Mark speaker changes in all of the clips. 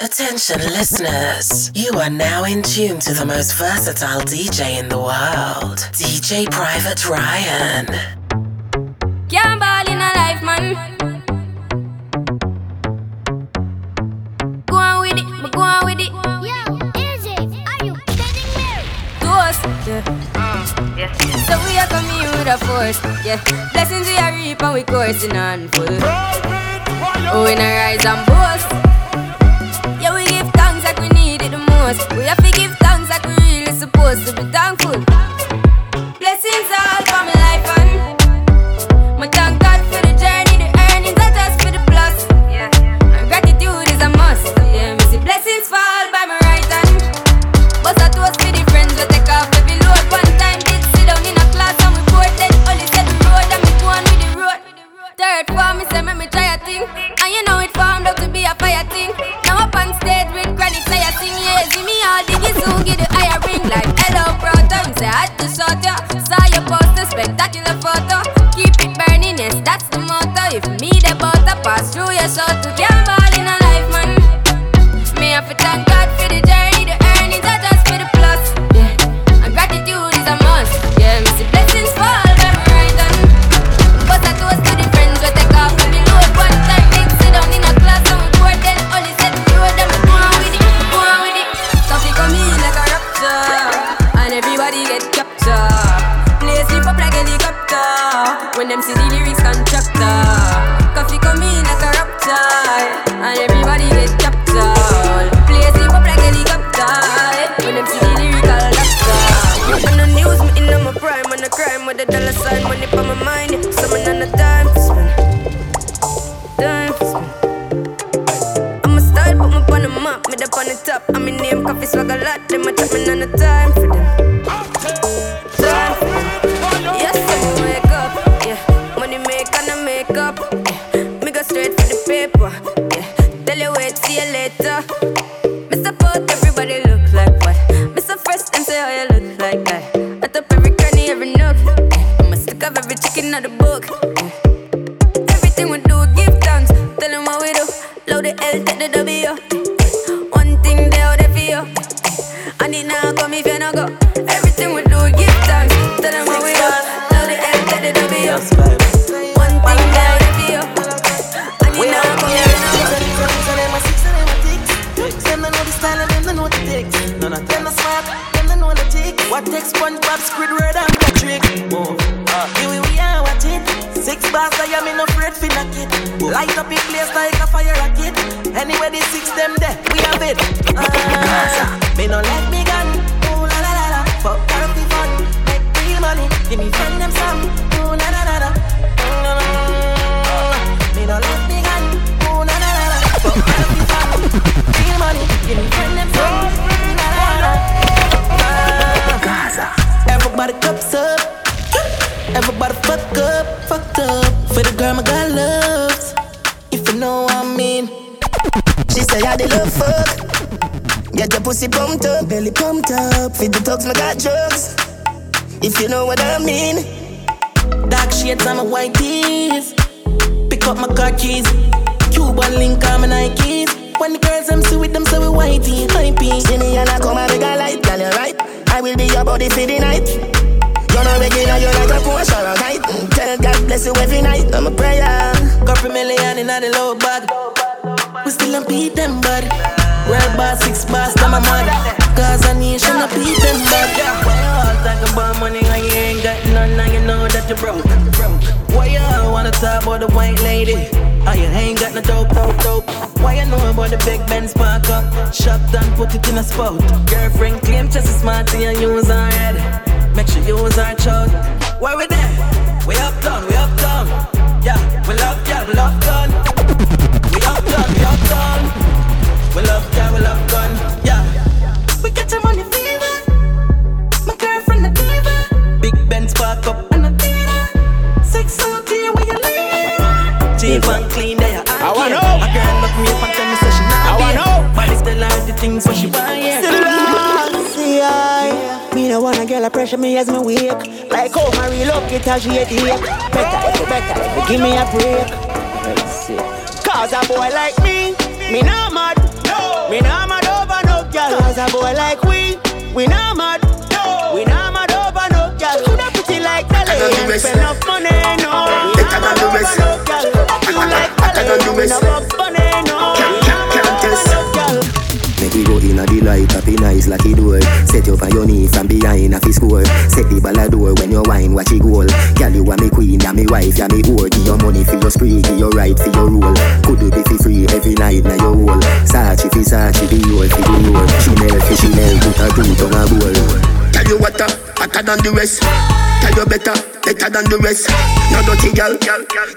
Speaker 1: Attention listeners, you are now in tune to the most versatile DJ in the world, DJ Private Ryan.
Speaker 2: Can't ball in a life, man. Go on with it, go on with it.
Speaker 3: Yo, AJ, are you kidding me?
Speaker 2: To yeah. Mm, yeah. So we are coming with a force, yeah. Blessings we are reaping, we coursing on full. We oh, rise and boast most. We have to give thanks like we really supposed to be thankful. it in a.
Speaker 4: Girlfriend claim just and use her head. Make sure use her. Where we there? We up done, we up done. Yeah, we love we love gun. We up done, we up done. We love we love gun. Yeah, we get your money fever. My girlfriend a diva. Big Benz spark up and a theater. Six OT where you leave. Cheap and clean. things when she buy it.
Speaker 5: See, I, me no wanna get a pressure me as me wake. Like oh my relocate as she hate here. Better, better, give me a break. Cause a boy like me, me no mad. No. Me no mad over no girl.
Speaker 6: Cause a boy like we, we no mad. No. We no mad over no girl. Who not pretty like Dale and spend enough money, no.
Speaker 7: We no mad
Speaker 6: over no girl. You like Dale, we no
Speaker 7: money,
Speaker 8: no. We go in a light, nice like it door. Set you on your knee from behind a fi score. Set the ball a door when you wine, watch it goal. Girl, you are me queen, ya me wife, ya me whore. Give your money for your spree, give your right for your rule. Could do be fi free every night na your whole. Sachi fi Sachi, be your fi the roll. Chanel fi Chanel, put a two tongue a goal.
Speaker 7: Tell you what, uh, hotter than the rest. Tell you better, better than the rest. No dirty girl,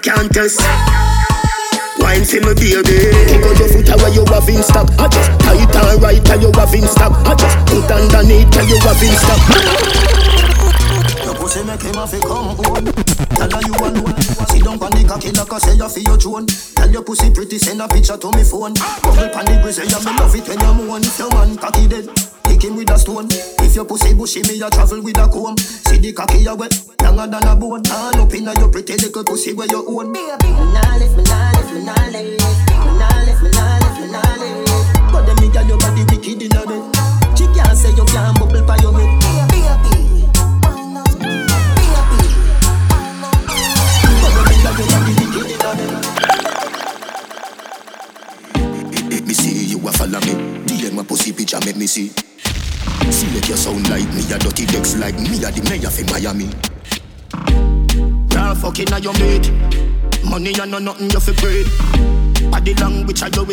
Speaker 7: can't test. Wine for me baby out your foot away you have in stock I just tight and right tell you have in stock I just put underneath tell you have in stock
Speaker 9: make him have to come home. Tell her you alone. Sit down on the cocky like I say you feel your drone. Tell your pussy pretty, send a picture to me phone. Bubble pan the grizzly, yeah, me love it when you moan. If your man cocky dead, kick him with a stone. If your pussy bushy, me a travel with a comb. See the cocky you wet, younger than a bone. Turn up inna your pretty little pussy where you own. Baby, me nah lift, me nah lift, me nah lift. Me nah lift, me nah lift, me nah lift. But them me girl your body wicked inna bed. She can't say you can't bubble by your head. Baby.
Speaker 7: Let me see you a follow me. DM my pussy picture make me see. See make you sound like me a dirty dex like me a the mayor for Miami. Your Money no nothing breed Body language I do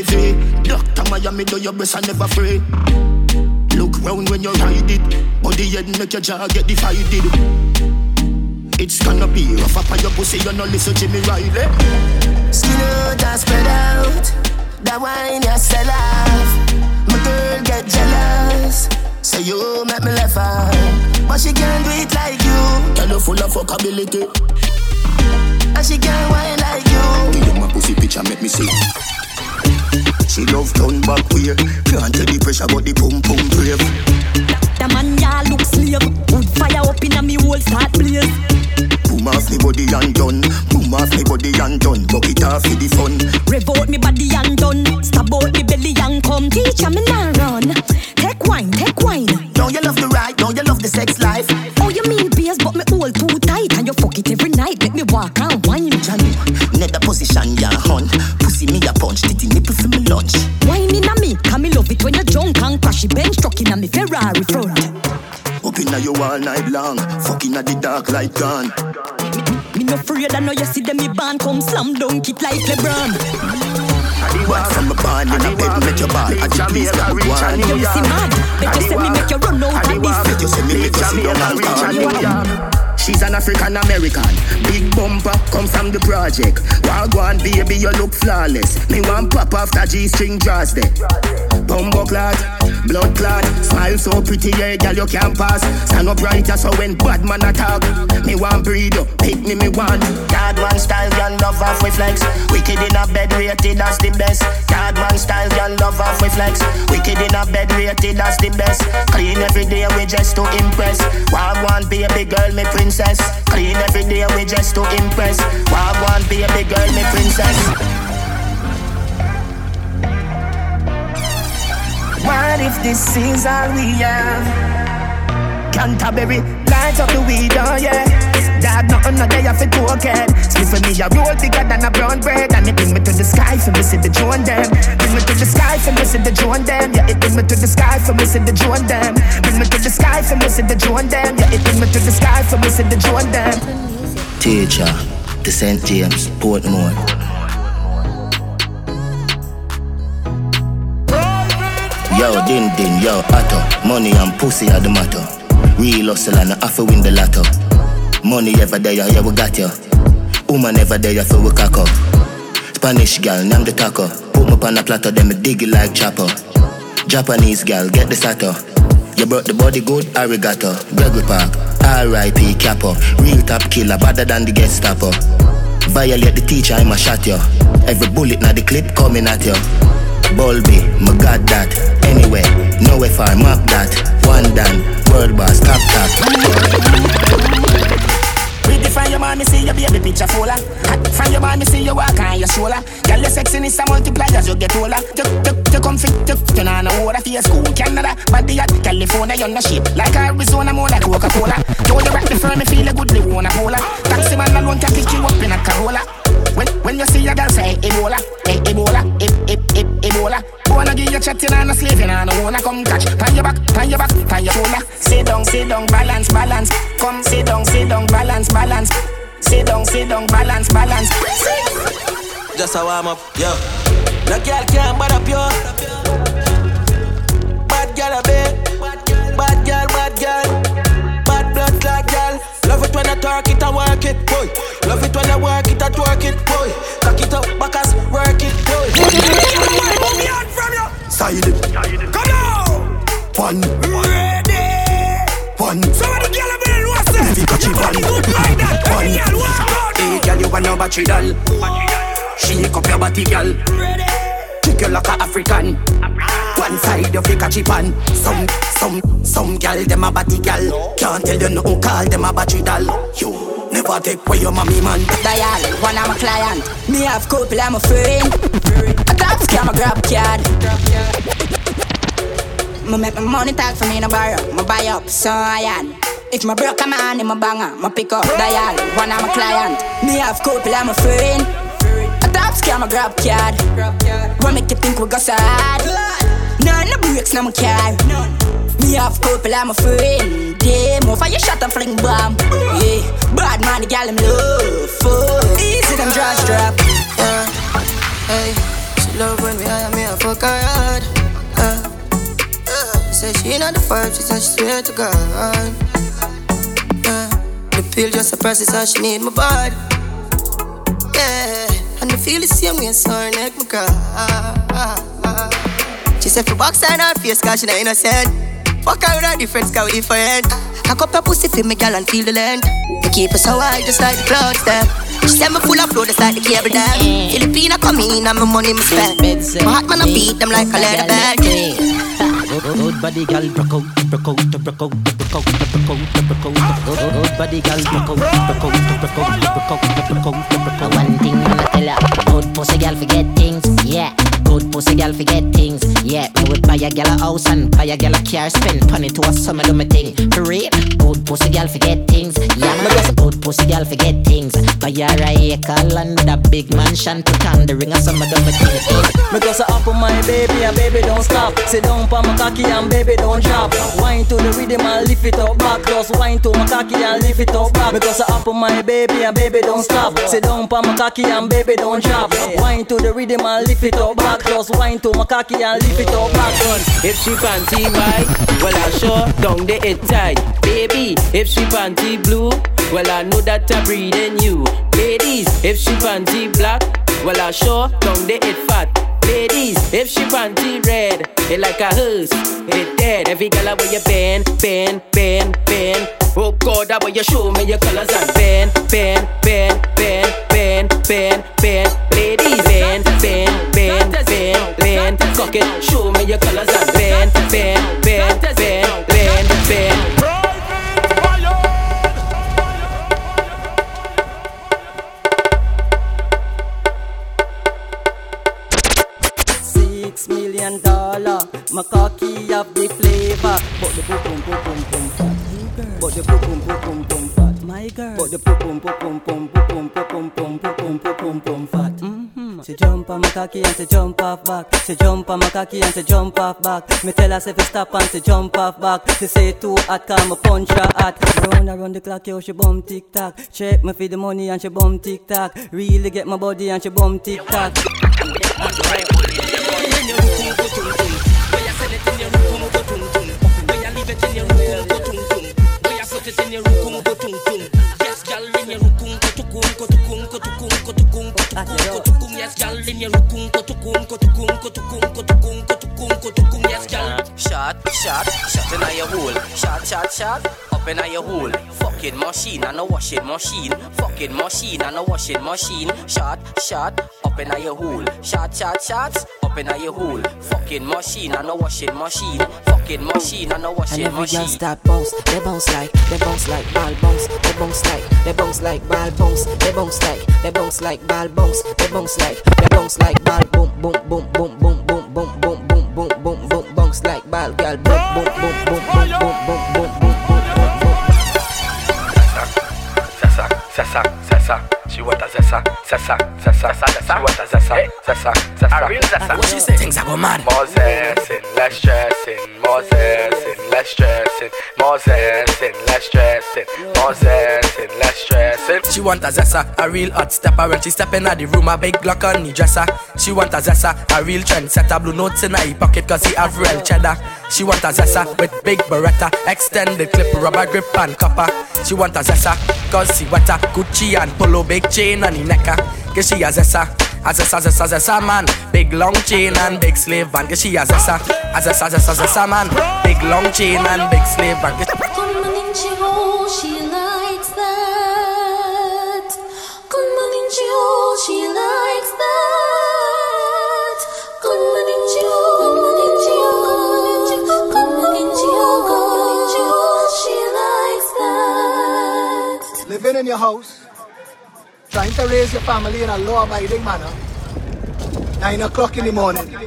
Speaker 7: your never afraid Look round when you ride it. Body head make your jaw get divided It's gonna be rough up on your pussy You no listen Jimmy Riley
Speaker 10: Skin out and spread out. That wine you sell off. My girl get jealous. So you make me laugh out. But she can't do it like you.
Speaker 7: Girl you full of fuckability
Speaker 10: And she can't wine like you.
Speaker 7: Give my pussy picture, make me see. She love turn back way. Can't tell the pressure, but the pum pum brave.
Speaker 11: The man ya look slave Wood fire up in a me whole start blaze
Speaker 7: Boom off me body and done. Boom off me body and done. Bucket off for the fun.
Speaker 11: Rev out me body and done Stab out me belly and come Teacher me nah run Take wine, take wine
Speaker 10: Don't you love the ride? Don't you love the sex life?
Speaker 11: Oh you mean beers but me hold too tight And you fuck it every night Make me walk and wine
Speaker 10: Johnny, net the position ya hun. Pussy me a punch, titty nipple for me lunch.
Speaker 11: Wine in a me Cause me love it when you drunk and crashy bench truck in a me Ferrari front
Speaker 7: Up inna you all night long. Fucking at the dark light gone.
Speaker 11: Me no afraid I know you see them me band come slam dunk it like LeBron
Speaker 7: Right from the barn in a bed, make your ball. I just please get me one.
Speaker 11: You see mad Bet you say me make you run out of this
Speaker 7: Bet you say me make you sit down and call. She's an African American, big bumper, come from the project. Wagwan baby, you look flawless. Me want pop after G-string draws there. Clot, blood clot, smile so pretty, yeah, girl you can't pass. Stand up right, so when bad man attack, me want breed up, pick me, me want.
Speaker 10: Card one style, girl love off with flex. Wicked in a bed, rated as the best. Card one style, girl love off with flex. Wicked in a bed, rated as the best. Clean every day, we just to impress. Wagwan baby girl, me princess. Clean every day, we just to impress. Wagwan baby girl, me princess. What if this is all we have? Canterbury, light up the weed, oh yeah. Dad, nothing no day off it token. Split for me a roll bigger than a brown bread, and it bring me to the sky for me see the drone them. Bring me to the sky for me see the drone them. Yeah, it bring me to the sky for me see the drone them. Bring me to the sky for me see the drone them. Yeah, it bring me to the sky for me see the drone them.
Speaker 8: Teacher, to St. James, Portmore. Yo, din din, yo, atto. Money and pussy are the matter. Real hustle and I have to win the lotto. Money ever there, yeah, we got ya. Woman ever there, for we cock up. Spanish gal, name the taco. Put me on a platter, then me dig it like chopper. Japanese gal, get the sato. You brought the body good, arigato. Gregory Park, R.I.P. Capo. Real top killer, better than the Gestapo. Violate the teacher, I'ma shot you. Every bullet na the clip coming at you. Bulby, me got that. Anyway, no if I map that. One done, word boss, tap tap.
Speaker 10: Redefine
Speaker 7: your man, me see your baby picture fuller. From your man, me see you walk on your shoulder. Girl, your sexiness a multiply as you get older. You, you, you come fit, you, you know no water for your school. Canada, body at California, you're no shape. Like Arizona, more like Coca-Cola. Yo, you rock the firm, me feel a good, they wanna polar. Taxi man alone can pick you up in a Corolla. When, when you see a girl say Ebola, eh, Ebola, eh, eh, eh, Ebola. Wanna give you chatting and a slaving and I wanna come catch. Pan your back, pan your back, pan your shoulder. Sit down, sit down, balance, balance. Come sit down, sit down, balance, balance. Sit down, sit down, balance, balance.
Speaker 12: Just a warm up, yo. No girl can't bad up yo. Bad girl a bit. Love it when I talk it and work it, boy. Love it when I work it and twerk it, boy. Cock it up, backers, work it, boy.
Speaker 7: Put me out from you.
Speaker 13: Side it.
Speaker 7: Come on.
Speaker 13: One.
Speaker 7: Ready.
Speaker 13: One.
Speaker 7: Some of the girl have been lost there.
Speaker 13: If you catch it,
Speaker 7: Nobody
Speaker 13: one.
Speaker 7: good like that.
Speaker 13: One.
Speaker 7: Every girl walk out.
Speaker 13: Hey, girl, you want no battery doll. Shake up your body, girl.
Speaker 7: Ready.
Speaker 13: Kick you like a African. One side you fi catch it on. Some, some, some gal them a body gal. Can't tell you nothing, call them a battery doll. You never take away your mommy man.
Speaker 11: Dial, one I'm a client. Me have couple, I'm a friend. A top scam, a grab card. Me make my money talk for me no borrow. Me buy up, so I am. If my broke a man in my banger, me pick up dial. One I'm a client. Me have couple, I'm a friend. A top scam, a grab card. What make you think we go sad? None no breaks, no my car. Me have couple, I'm a friend. Damn, off your shot and fling bomb. Yeah, bad man, the gal him love. Fuck. Easy them draws drop.
Speaker 12: Yeah. Hey, she love when me hire me a fuck her hard. Uh, uh, say she not the first, she said she swear to God. Yeah, the pill just process how she need my body. Yeah, and the feel the same way, so her neck me cry. She said for box on her face, cause she not innocent. Fuck her with a different sky with different. Cock up her pussy for me, girl, and feel the length. Me keep her so high, just like the clouds, them. She said me full of flow, just like the cable dam. Filipina come in, and my money me spend. My heart man, I beat them like a leather bag.
Speaker 14: Good body gal, broke out, broke out, broke out, broke out, broke out, broke out. Good body gal, broke out, broke out, broke out, broke out, broke out, broke out.
Speaker 15: One thing I'ma tell ya, good pussy gal forget things, yeah. Good pussy gal forget things, yeah. Me would buy a gal a house and buy a gal a car, spend money to a summer do me thing. For real, good pussy gal forget things, yeah. Me just good pussy gal forget things. Buy a acre land with a big mansion, put on the ring a summer do me thing.
Speaker 14: Me just a up on my baby and baby don't stop. Sit down pa my cocky and baby don't drop. Wine to the rhythm and lift it up back. Just wine to my cocky and lift it up back. Me just a up on my baby and baby don't stop. Sit down pa my cocky and baby don't drop. Wine to the rhythm and lift it up back. Just wine to my cocky and lift it up back.
Speaker 16: If she panty white, well I sure down the it tight. Baby, if she panty blue, well I know that I breed in you. Ladies, if she panty black, well I sure down the it fat. Ladies, if she panty red, it like a hearse, it dead. Every girl I where you bend, bend, bend, bend. Oh God, I way you show me your colors and bend, bend, bend, bend, bend, bend, bend, Ladies, bend, bend, bend, bend, been. Cock it, show me your colors and bend, bend, bend, bend, bend, bend.
Speaker 14: Million dollar, my cocky have the flavor. But the boom boom boom boom boom fat. But the boom boom boom boom boom fat. My girl. But the boom boom boom boom boom boom boom boom boom boom boom boom boom boom fat. Mm-hmm. She jump on my cocky and she jump off back. She jump on my cocky and she jump off back. Me tell her say fi stop and she jump off back. She say too hot, come a punch her hot. Round around the clock, yo, she bum tick tock. Check me for the money and she bum tick tock. Really get my body and she bum tick tock.
Speaker 17: put it in your rukum kutung tung. Yes, gal in your rukum kutukung kutukung kutukung kutukung kutukung kutukung. Yes, gal in your rukum kutukung kutukung kutukung kutukung kutukung kutukung kutukung. Yes, gal
Speaker 16: shot, shot, shot in your hole. Shot, shot, shot, up in your hole. Fucking machine and a washing machine. Fucking machine and a washing machine. Shot, shot, up in your hole. Shot, shot, shots,
Speaker 17: up in your hole. Fucking machine and a washing machine. Fucking machine and a washing
Speaker 18: and
Speaker 17: machine.
Speaker 18: And every that bounce, they bounce like, they bounce like ball bounce, they bounce like, they bounce like ball bounce, they bounce like, they bounce like ball bounce, they bounce like, they bounce like ball boom, boom, boom, boom, boom, boom, boom, boom bounce like ball girl boom boom boom boom boom boom boom boom boom boom boom.
Speaker 19: Zessa. She want a zessa, zessa, zessa, zessa. She want a zessa, zessa, zessa.
Speaker 17: A real zessa. What she say? Things are go mad.
Speaker 19: More zessing, less stressing. More zessing, less stressing. More zessing, less stressing. More zessing, less stressing.
Speaker 17: She want a zessa, a real hot stepper When she step in the room, a big Glock on the dresser She want a zessa, a real trend setter Blue notes in her pocket cause he have real cheddar She want a zessa with big beretta Extended clip, rubber grip and copper She want a zessa, cause she wetter Gucci and polo, big chain on the necker ah. Cause she a zessa a ah. zessa, zessa, ah, zessa man Big long chain and big slave band Cause she a zessa A zessa, zessa, zessa man Big long chain and big slave band
Speaker 20: likes that. Good morning, oh, she likes that. Good morning, morning, she she oh, good morning, she likes that.
Speaker 21: Living in your house, trying to raise your family in a law-abiding manner. Nine o'clock in the morning. Gunman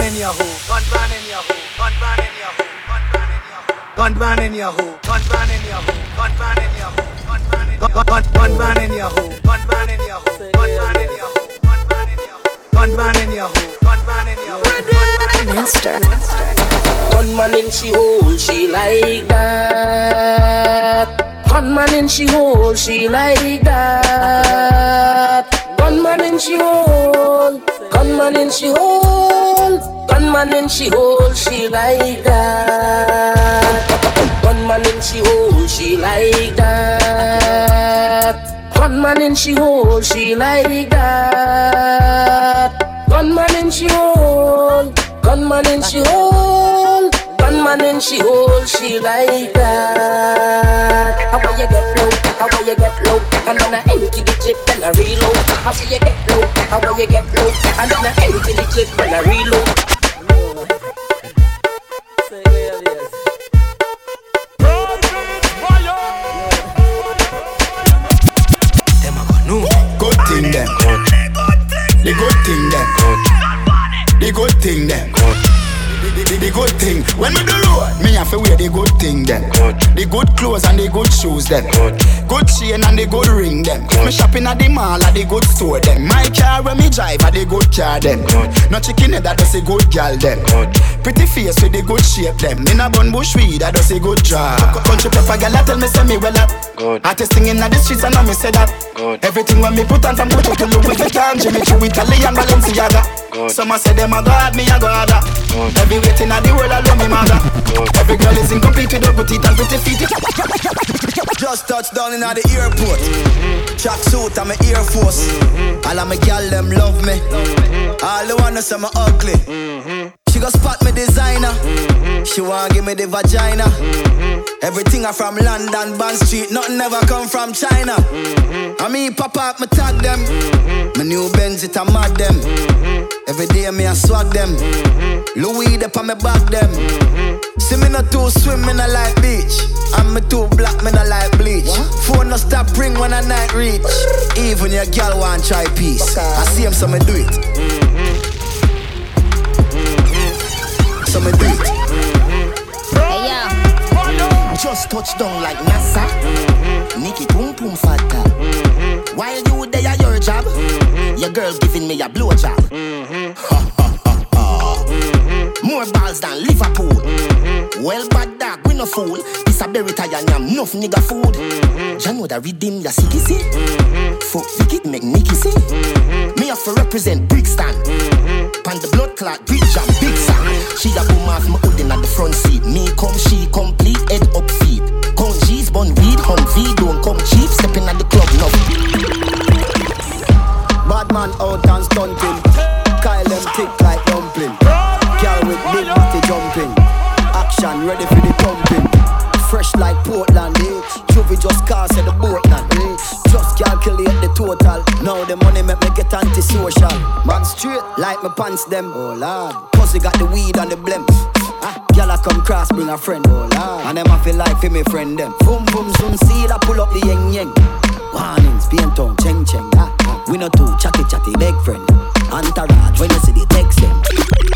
Speaker 21: in your hole, gunman in your hole, gunman in your hole, gunman in your hole, gunman in your hole, gunman in your hole, gunman in your hole, gunman in your hole, gunman in your hole, gunman in your hole, gunman in your hole.
Speaker 18: Master.
Speaker 14: Gunman in she hole, she like that. Gunman in she hole, she like that. Gunman in she hole, gunman in she hole, gunman in she hole, she like that. Gunman in she hole, she like that. Gunman in she hole, she like that. Gunman in she hole, gunman in she hole, gunman in she hole, she like that. How will you get low? How will you get low? And then I empty the clip and I reload. How will you get low? How will you get low? And then I empty the clip and I reload.
Speaker 9: Good thing them. The good thing them. The good thing them. The, the, good thing when me do road, me have to wear the good thing them. The good clothes and the good shoes them. Good chain and the good ring them. Me shopping at the mall at the good store them. My car when me drive at the good car them. No chicken head that does a good gal them. Pretty face with the good shape them. In a bun bush weed that does a good job. Country pepper gal tell me say me well up. Good. Artist singing at the streets and now me say that. Everything when me put on from Gucci to Louis Vuitton, Jimmy Choo, Italian Balenciaga. Some a say them a god, me a god. Every waiting at the world alone me mother. Every girl is incomplete without good teeth and pretty feet.
Speaker 22: Just touched down in the airport. Track suit and my Air Force. All of my gal them love me. All the wanna say ugly. She go spot me designer. She wanna give me the vagina. Everything I from London, Bond Street. Nothing ever come from China. I mean, pop up, me tag them. My new Benz, it a mad them. Every day me I swag them. Louis, they on me back them. See me not too swim, me not like beach. And me too black, me not like bleach. Phone no stop ring when I night reach. Even your girl want try peace. I see him, so me do it. So me do it.
Speaker 7: Hey yo. Just touch down like NASA. Nikki pum pum fatta. While you there at your job, your girl giving me a blow job. More balls than Liverpool. Well bad dog, we no fool. This a berry tie and yam enough nigga food. Jah know that redeem ya sicky see. Fuck wicked make Nicky see. Me have to represent Brixton. Pan the blood clot bridge and big sound. She a boom off my hoodin at the front seat. Me come, she complete head up feet. Come G's bun weed, hum V don't come cheap. Stepping at the club no.
Speaker 22: Bad man out and stunting. Kyle them thick like dumpling. With big body jumping. Action ready for the pumping. Fresh like Portland, eh? Juvie just cast at the boat land, eh? Just calculate the total. Now the money make me get antisocial. Man straight like my pants them. Oh lord. Pussy got the weed and the blem. Ah, Gyal a come cross, bring a friend, oh lord. And them a feel like fi me friend them. Boom boom zoom, see I pull up the yeng yeng. Warnings, paint on, cheng cheng. Ah, ah. We no too chatty chatty, big friend. Entourage, when you see the text them.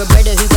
Speaker 20: A brother who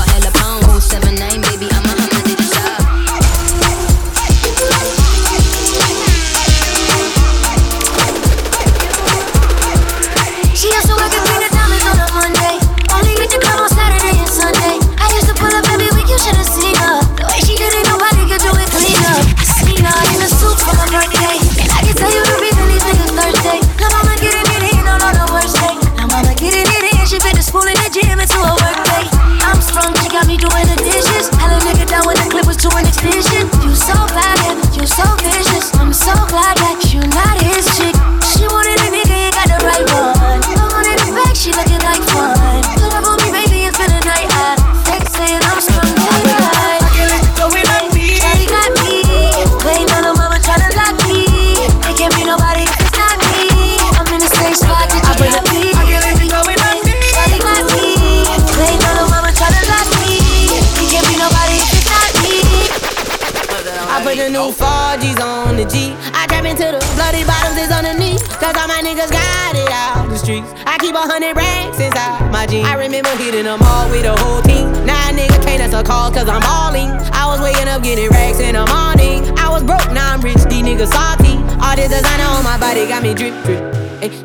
Speaker 16: keep a hundred racks inside my jeans. I remember hitting them all with a whole team. Now a nigga can't answer calls cause I'm balling. I was waking up getting racks in the morning. I was broke, now I'm rich, these niggas salty. All this designer on my body got me drip, drip.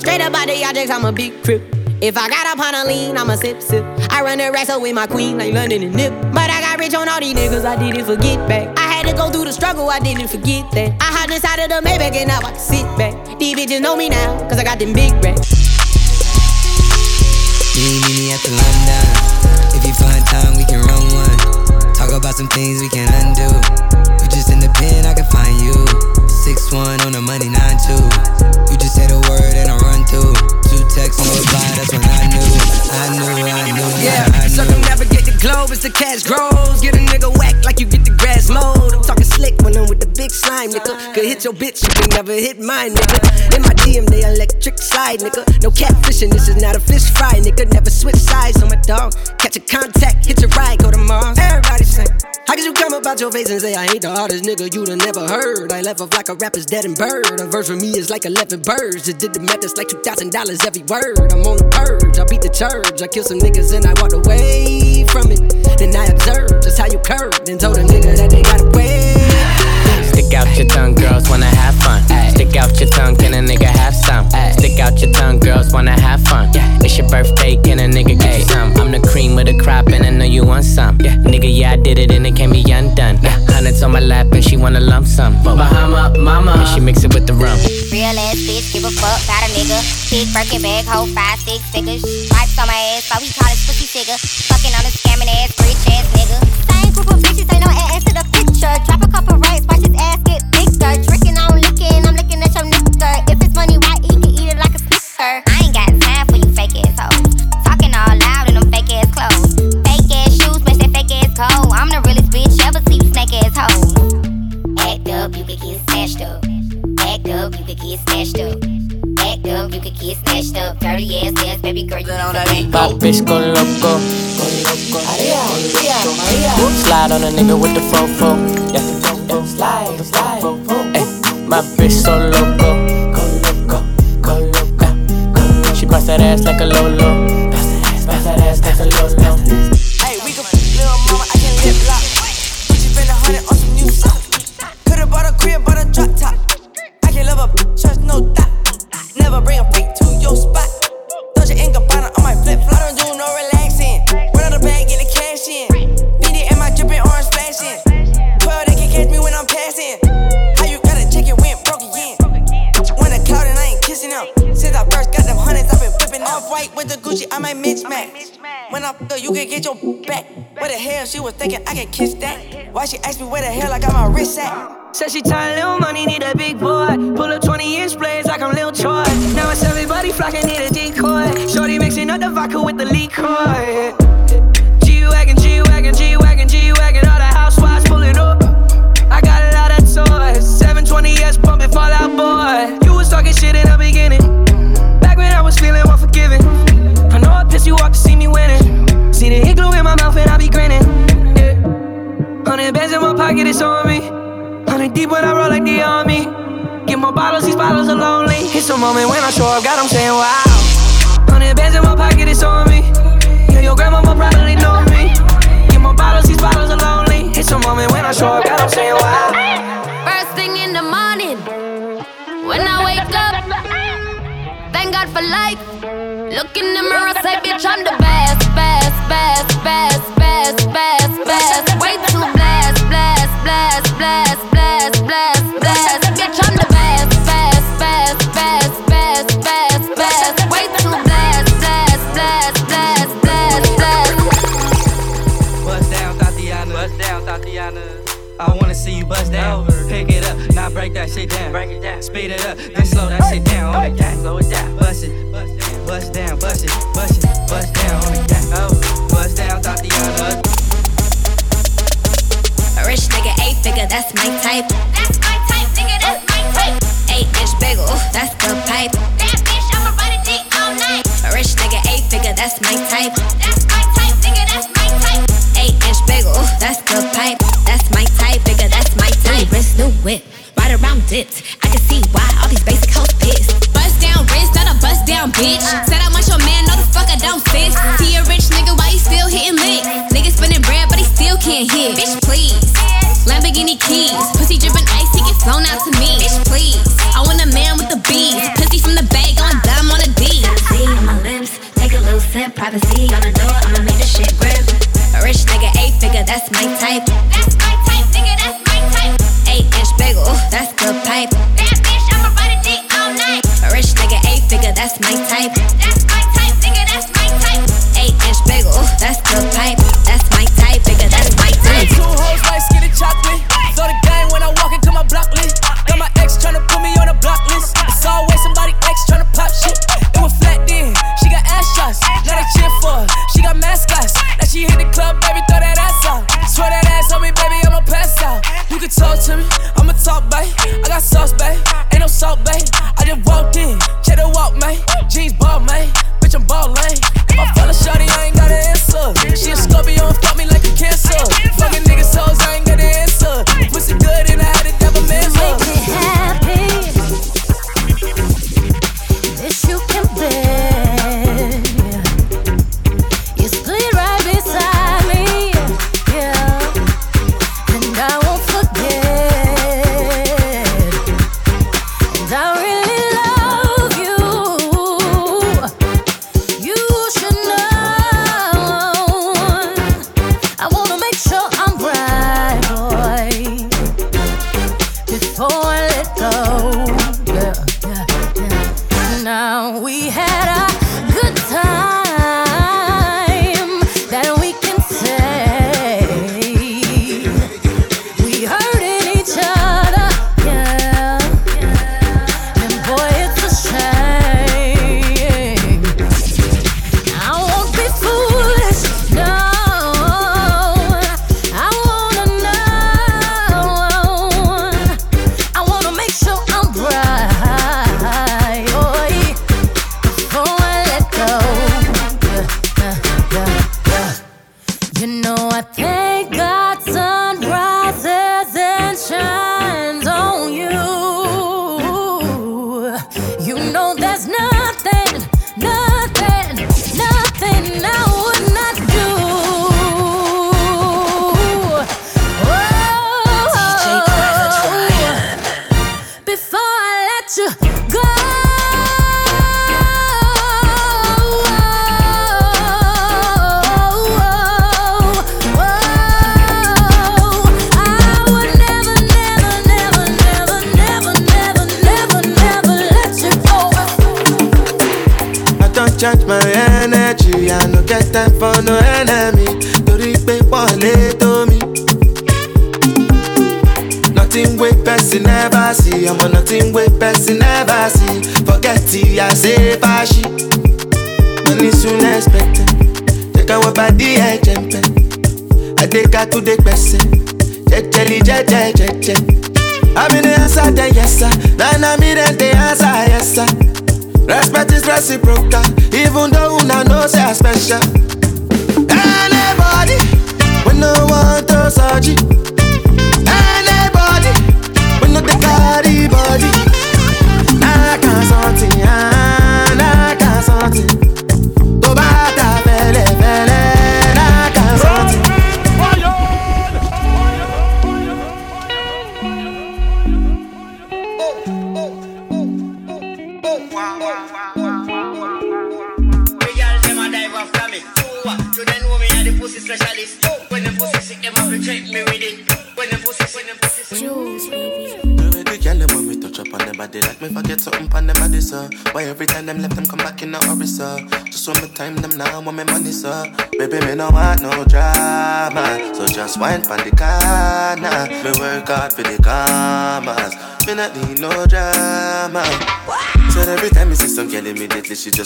Speaker 16: Straight up out the objects, I'm a big crip. If I got up on a lean, I'ma sip, sip. I run the up with my queen, like London and Nip. But I got rich on all these niggas, I didn't forget back. I had to go through the struggle, I didn't forget that. I hopped inside of the Maybach and now I can sit back. These bitches know me now, cause I got them big racks.
Speaker 23: Meet me at the London. If you find time, we can run one. Talk about some things we can undo. You just in the pen, I can find you. Six one on the money, nine two. You just say the word and I run through. Two texts, no reply, that's when I knew. I knew, I knew,
Speaker 24: Yeah,
Speaker 23: I
Speaker 24: circumnavigate the globe as the cash grows. Get a nigga whack like you get the grass mowed. I'm talking slick when I'm with the big slime, nigga. Could hit your bitch, you can never hit mine, nigga. In my DM, they electric slide, nigga. No catfishing, this is not a fish fry, nigga. Never switch sides on my dog. Catch a contact, hit your ride, go to Mars. Everybody sing. How could you come about your face and say I ain't the hardest nigga you'd have never heard? I left off like a rapper's dead and bird. A verse for me is like 11 birds. Just did the math, it's like $2,000 every word. I'm on the purge, I beat the church. I kill some niggas and I walked away from it. Then I observed just how you curved and told a nigga that they gotta wait.
Speaker 16: Stick out your tongue, girls wanna have fun. Stick out your tongue, can a nigga have some? Stick out your tongue, girls wanna have fun. It's your birthday, can a nigga get you some? On my lap, and she wanna lump sum. Bahama, mama, and she mix it with the rum.
Speaker 25: Real ass bitch, give a fuck, got a nigga. Big Birkin bag, hold five, six figures. Wipes on my ass, so we call it pussy figure. Fucking on a scamming ass, rich ass nigga. Same group of bitches, ain't no ass to the picture. Drop a couple rights, know that beat.
Speaker 16: Pop bitch go loco. Slide on a nigga with the fofo. Yeah,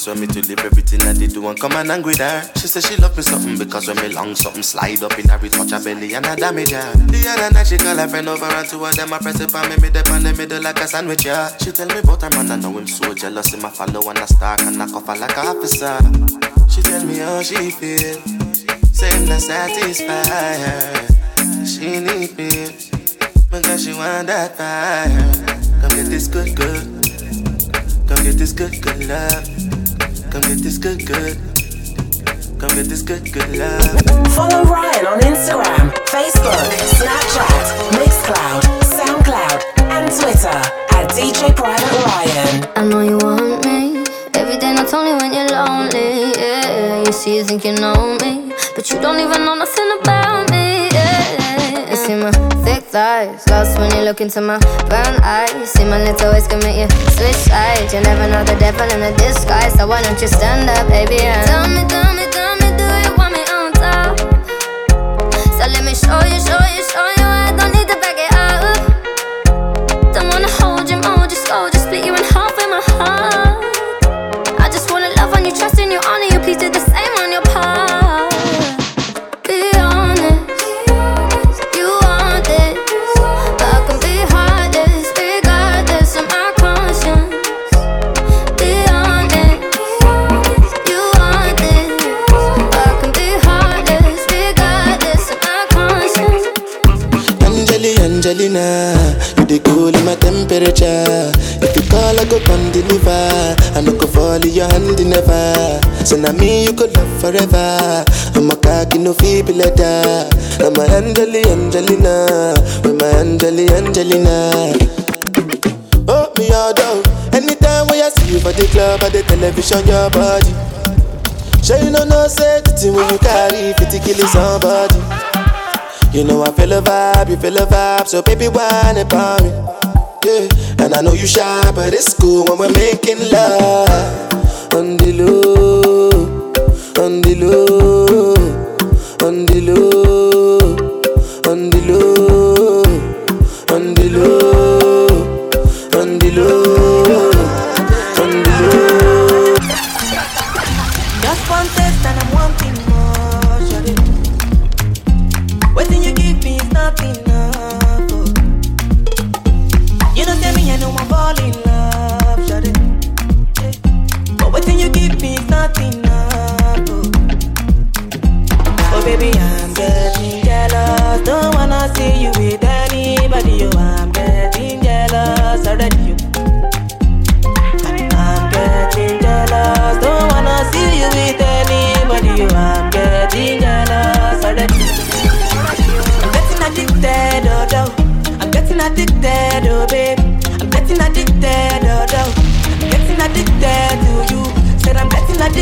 Speaker 26: just want me to leave everything that they do and come and angry her. She say she love me something because when me long something slide up in her, touch her belly and I damage her. The other night she call her friend over and two of them I press it on me, dip on the middle like a sandwich, yeah. She tell me about her man, I know him so jealous. Him I follow and I stalk and I cuff her like a officer. She tell me how she feel, say him not satisfied. She need me, because she want that fire. Come get this good, good. Come get this good, good love. Come get this good, good. Come get this good, good love.
Speaker 27: Follow Ryan on Instagram, Facebook, Snapchat, Mixcloud, Soundcloud, and Twitter at DJ Private Ryan.
Speaker 28: I know you want me every day, not only when you're lonely. Yeah, you see, you think you know me, but you don't even know nothing about thighs, lost when you look into my brown eyes. See my little ways can make you switch sides. You never know the devil in a disguise, so why don't you stand up, baby? And tell me, tell So
Speaker 26: now me you could love forever. I'm a cocky no feeble letter. I'm a Angeli, Angelina, with my Angeli, Angelina. Oh me all down. Anytime when I see you for the club or the television, your body. Sure you know no safety when you carry 50 killing somebody. You know I feel a vibe, you feel a vibe, so baby whine about me. Yeah, and I know you shy, but it's cool when we're making love on the low, on the low, on the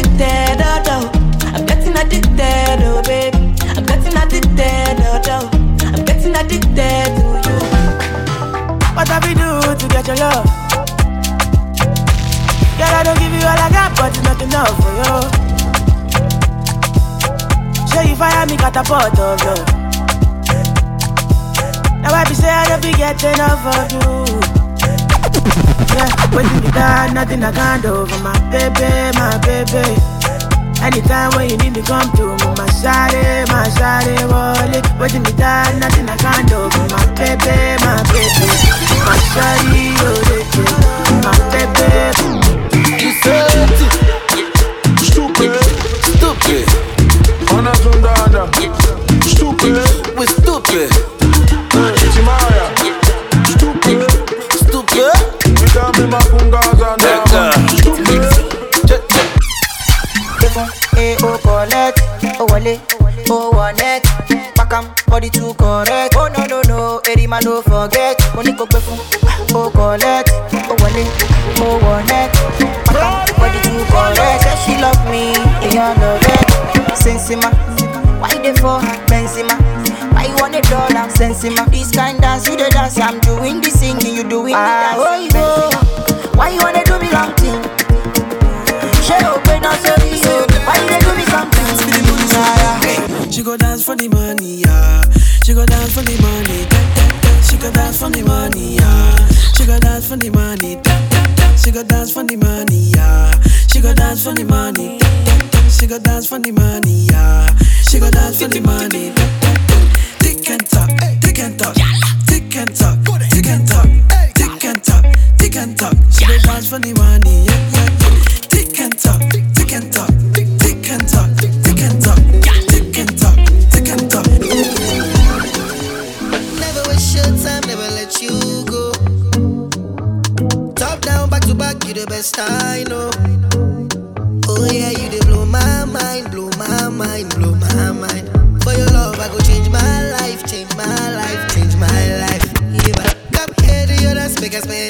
Speaker 29: addicted, oh, oh. I'm getting addicted, oh, babe. I'm getting addicted, oh, oh. I'm getting addicted to you. What have we do to get your love? Girl, I don't give you all I got, but it's not enough for you.
Speaker 30: Show you fire me catapult of love. Now I be say I don't be getting enough of you. Yeah, waiting me down, nothing I can't do for my baby, my baby. Anytime when you need me, come to me, my shawty, my shawty, wallet. Waiting me down, nothing I can't do for my baby, my baby, my shawty, oh, my baby.
Speaker 31: Oh wale, oh one net. Pack 'em, body too correct. Oh no no no, every man no forget. Money go pay ah, oh collect, oh wale, oh one net. Pack 'em, body too correct. Say she love me, yeah love it. Sensima, why they for Benzema? Why you want a dollar? Sensima, this kind dance you the dance. I'm doing the singing, you doing the ah, dance. Oh you go, why you She
Speaker 30: go dance for the money, yeah. She go dance for the money, da, da, da. She go dance for the money, yeah. She go dance for the money, da, da, da. She go dance for the money, yeah. She go dance for the money, da, da, da. She go dance for the money, yeah. She go dance for the money, da, da, da. Tick and talk, tick and talk, tick and talk, tick and talk, tick and talk, tick and talk. She go dance for the money, yeah,
Speaker 6: you the best I know. Oh yeah, you they blow my mind, blow my mind, blow my mind. For your love, I go change my life, change my life, change my life. Yeah, come here to your dance, make spend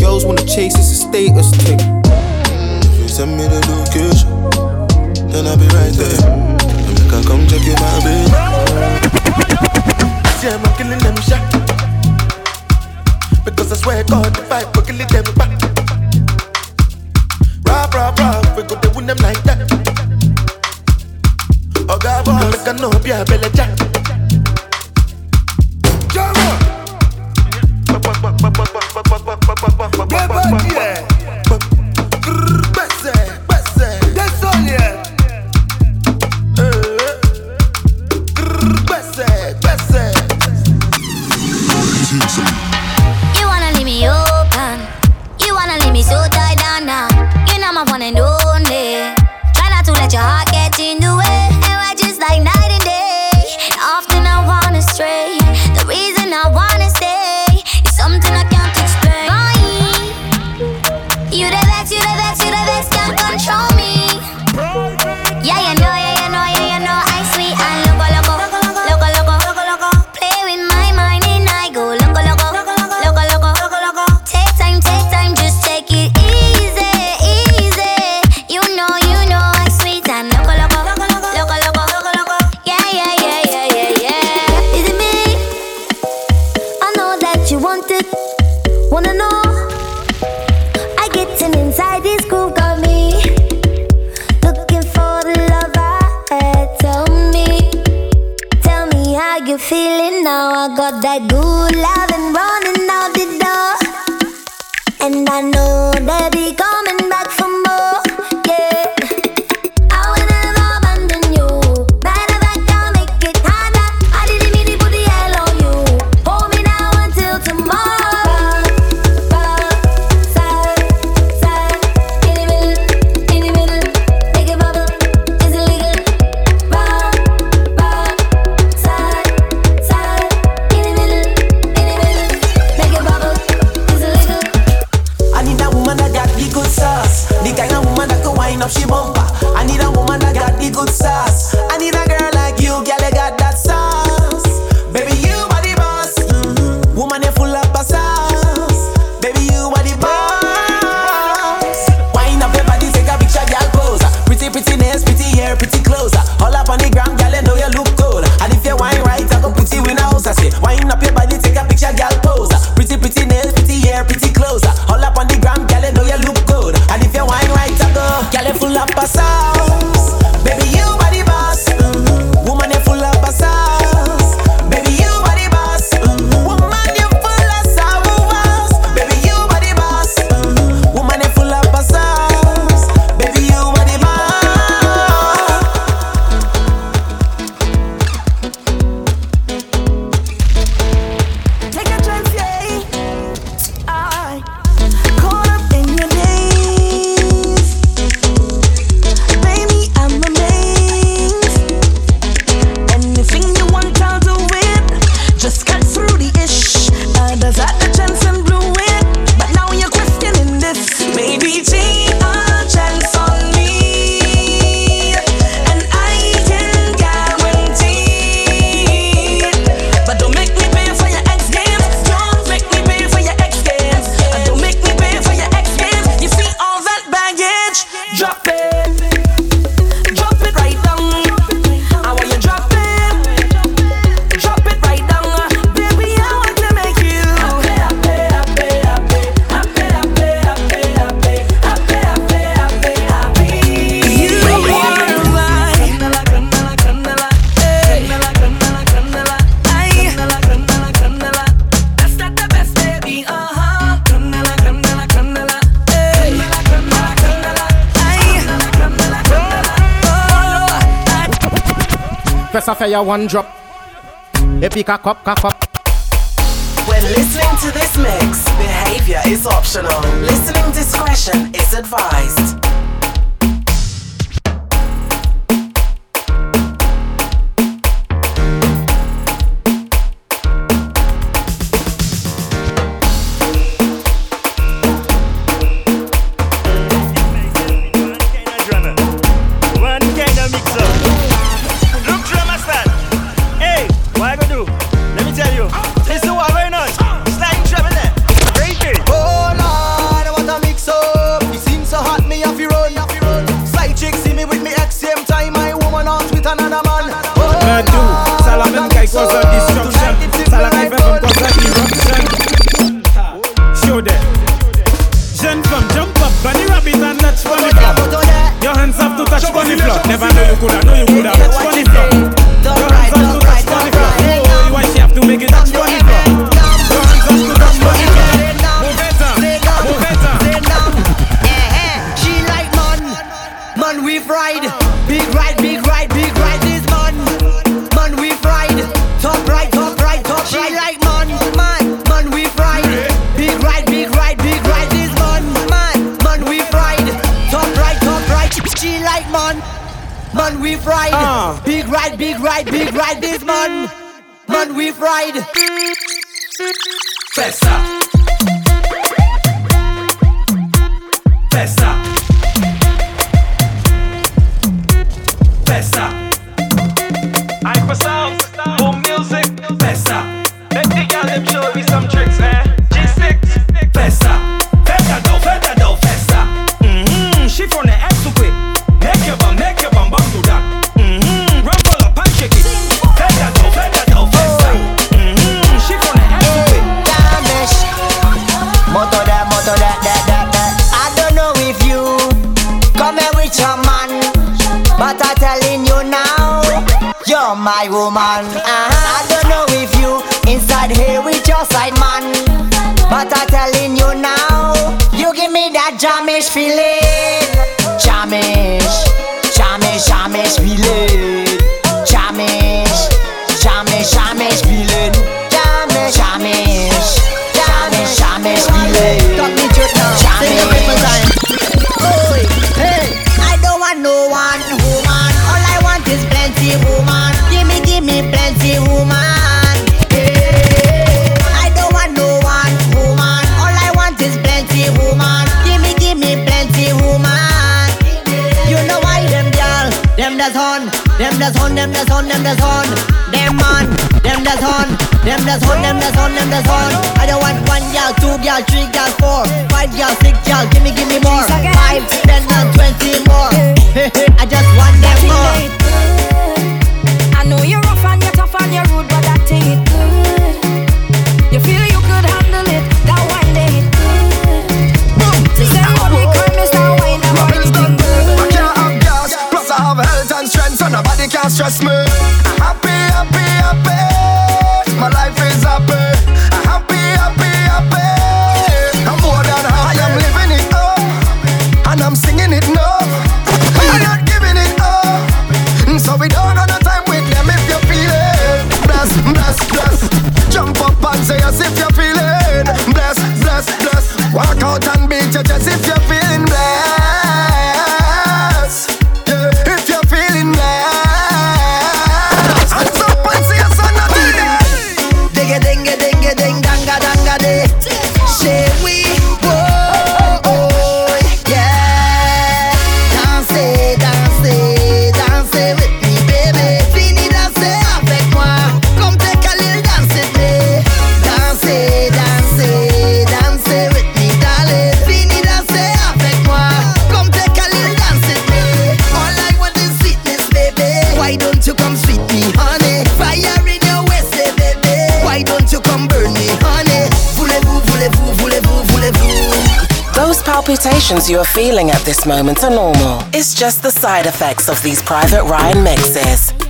Speaker 32: Girls wanna chase, it's a status thing.
Speaker 26: If you send me the location, then I'll be right there. To make her come check you, my baby.
Speaker 33: See, I'm killing them shot. Because I swear God, if I go killing them back. Rah, rah, rah, we go to win them like that. Oh, God, boy, make a no be a belly jack.
Speaker 34: fire one
Speaker 29: drop.
Speaker 35: Epic a cup, cup.
Speaker 27: When listening to this mix, behavior is optional. Listening discretion is advised.
Speaker 9: gal, three got four, five gal, six
Speaker 27: feeling
Speaker 17: at this moment are normal. It's just the side effects of these private Ryan mixes.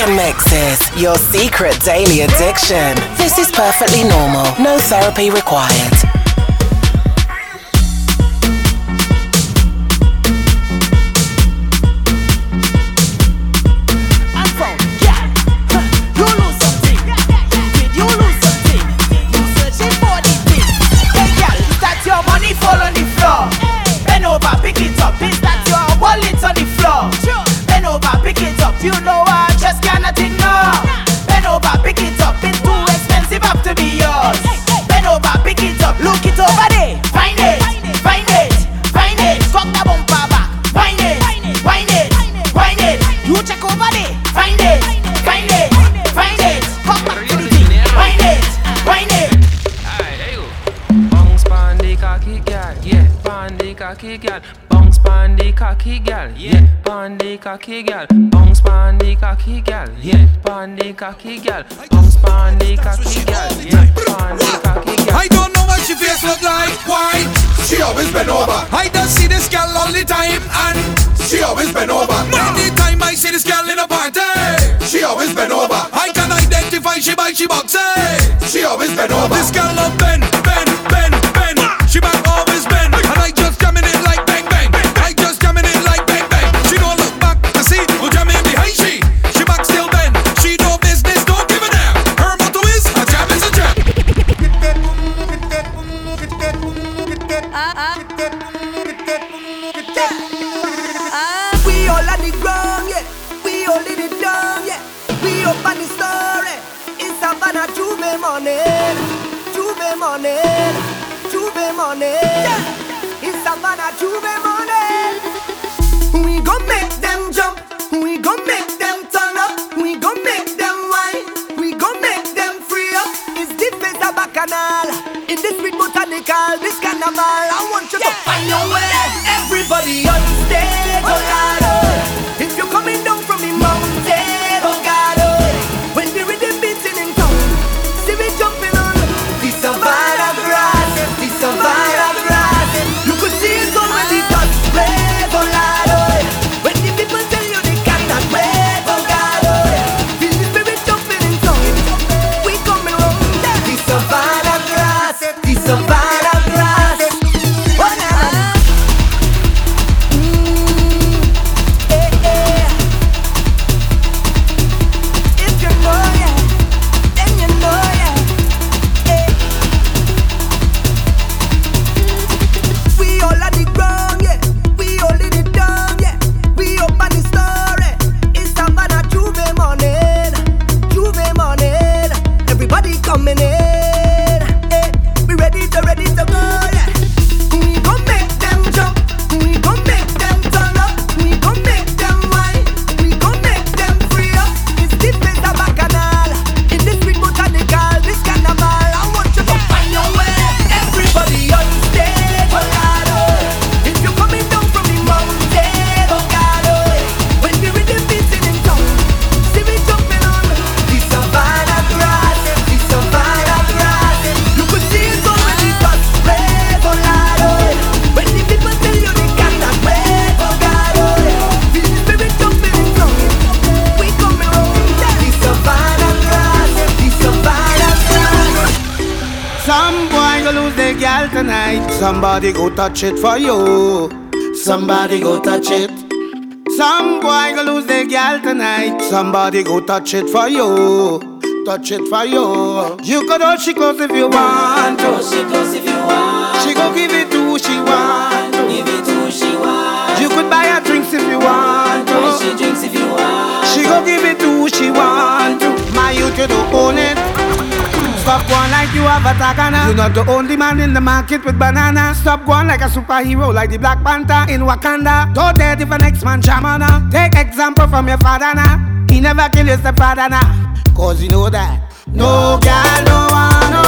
Speaker 27: Ryan mixes your secret daily addiction. This is perfectly normal. No therapy required.
Speaker 36: cocky gal, bounce pon the cocky gal, yeah, pon the cocky gal, bounce pon the cocky gal, yeah, pon the cocky gal.
Speaker 21: I don't know what she face look like, why? She always bend over. I just see this gal all the time, and she always bend over. Many time I see this gal in a party, she always bend over. I can identify she by she boxy. she always bend over. This gal love bend.
Speaker 37: touch it for you. Somebody go touch it. Some boy go lose the gal tonight. Somebody go touch it for you. Touch it for you. You could hold she close if you want to. She close if you want. She go give it to who she want. Give it to who she want. You could buy her drinks if you want to. She drinks if you want. She go give it to who she want to. My youth, you don't own it. Stop going like you have a takana. You're not the only man in the market with banana. Stop going like a superhero, like the Black Panther in Wakanda. Don't date if an next man shamana. Take example from your father now. He never killed his father now. Cause you know that. No girl, no one. No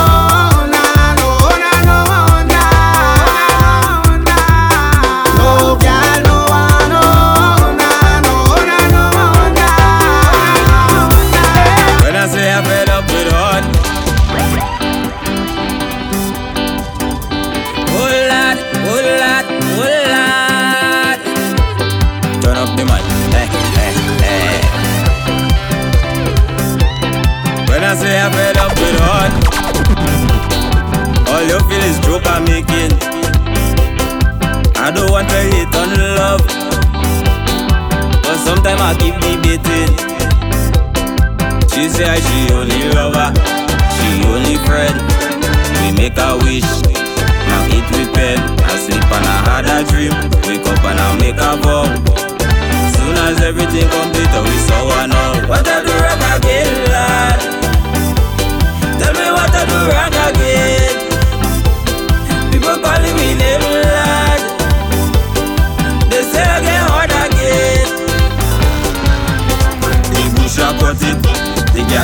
Speaker 37: sometimes I keep debating. She say she only lover, she only friend. We make a wish, now eat with pen. I sleep and I had a dream, wake up and I make a vow. Soon as everything complete, we saw one out. What I do wrong again, lad? Tell me what I do wrong again.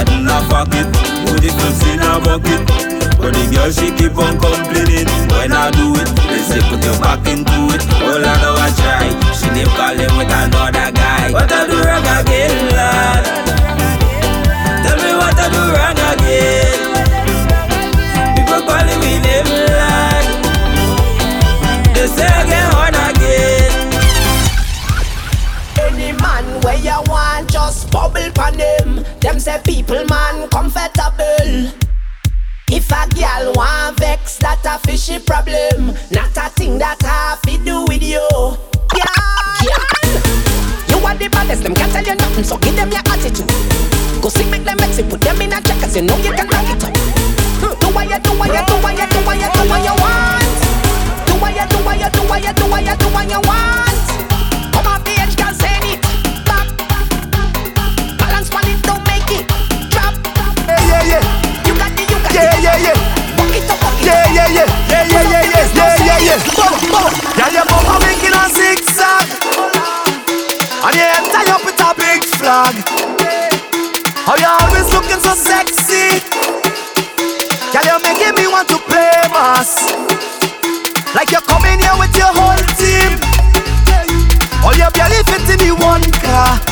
Speaker 37: The garden a fuck it, put the clothes in a bucket. But the girl she keep on complaining when I do it. They say put your back into it. All I know I try. She name calling with another guy. What I do wrong again, People
Speaker 38: man comfortable. If a gal want vex, that a fishy problem. Not a thing that have to do with you. Yeah, yeah. You are the baddest, them can't tell you nothing, so give them your attitude. Go see, make them messy, put them in a check, cause you know you can rock it up. Do what you do, what you do, what you do, what you do, what you want. Do what you do, what you do, what you do, what you do, what you want.
Speaker 39: Yeah, yeah, yeah, yeah. Boom, boom. Girl, making a zigzag, and head tie up with a big flag. How you always looking so sexy? Girl, you're making me want to play mass. Like you're coming here with your whole team. All your fit in the one car.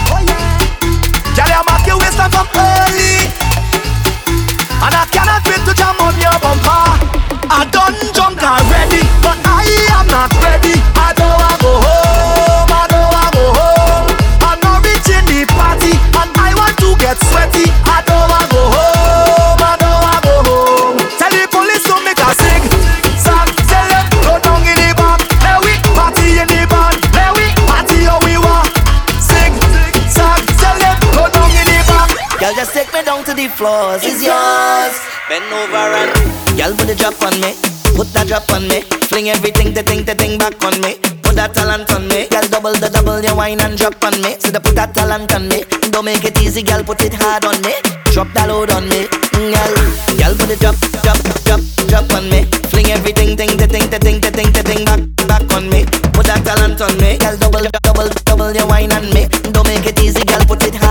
Speaker 40: Floors. It's yours. Bend over and girl, put the drop on me. Put that drop on me. Fling everything, the thing, the thing back on me. Put that talent on me. Girl, double the double, your wine and drop on me. So they put that talent on me. Don't make it easy, girl, put it hard on me. Drop that load on me, Mm, girl. Girl, put the drop, drop, drop, drop on me. Fling everything, thing, the thing, the thing, the thing, the thing back, back on me. Put that talent on me. Girl, double, double, double your wine on me. Don't make it easy, girl, put it hard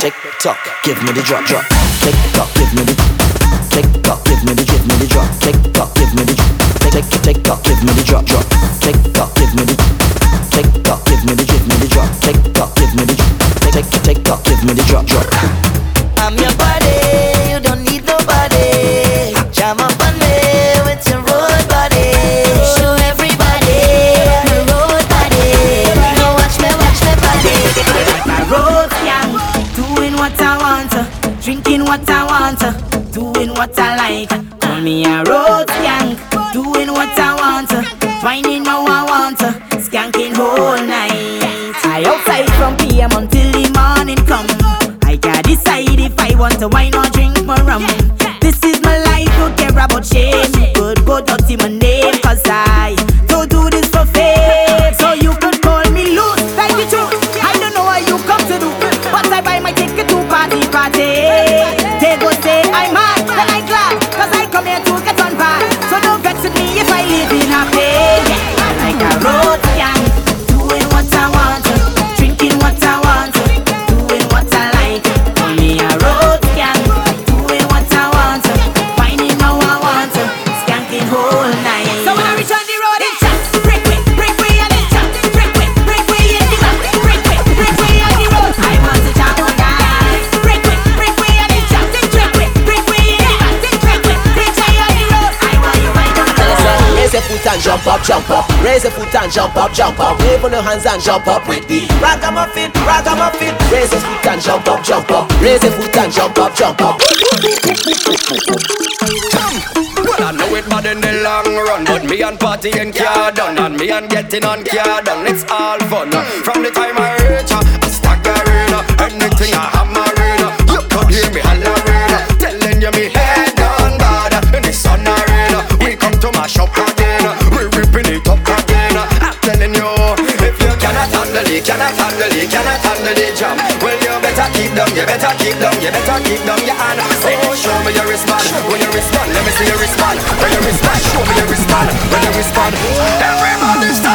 Speaker 40: tick tock, give me the drop, drop, tick tock, give me the, tick tock, give me the, give me the drop, tick tock, give me the, tick tick tock, give me the drop, drop, tick tock, give me the, tick tock, give me the, give me the drop, tick tock, give me the, tick tick tock, give me the drop, drop.
Speaker 38: What I want, uh, doing what I like. Call me a road gang, doing what I want, uh, whining how I want, uh, skanking whole night. I outside from PM until the morning come. I can decide if I want to wine or drink more rum. This is my life, don't care about shame. Good, go dirty my name,
Speaker 41: up, jump up. Raise a foot and jump up, jump up. Wave on your hands and jump up with the ragamuffin, ragamuffin. Raise a foot and jump up, jump up. Raise a foot and jump up, jump up.
Speaker 39: Well, I know it bad in the long run, but me and party partying care done, and me and getting on care done. It's all fun. From the time I reach, I staggering, anything I hammer, you could hear me holler. cannot handle it, cannot handle the jam. Well, you better keep down, you better keep down, you better keep down your hand. Oh, show me your response, when you respond, let me see your response. When you respond, show me your response, when you respond. Everybody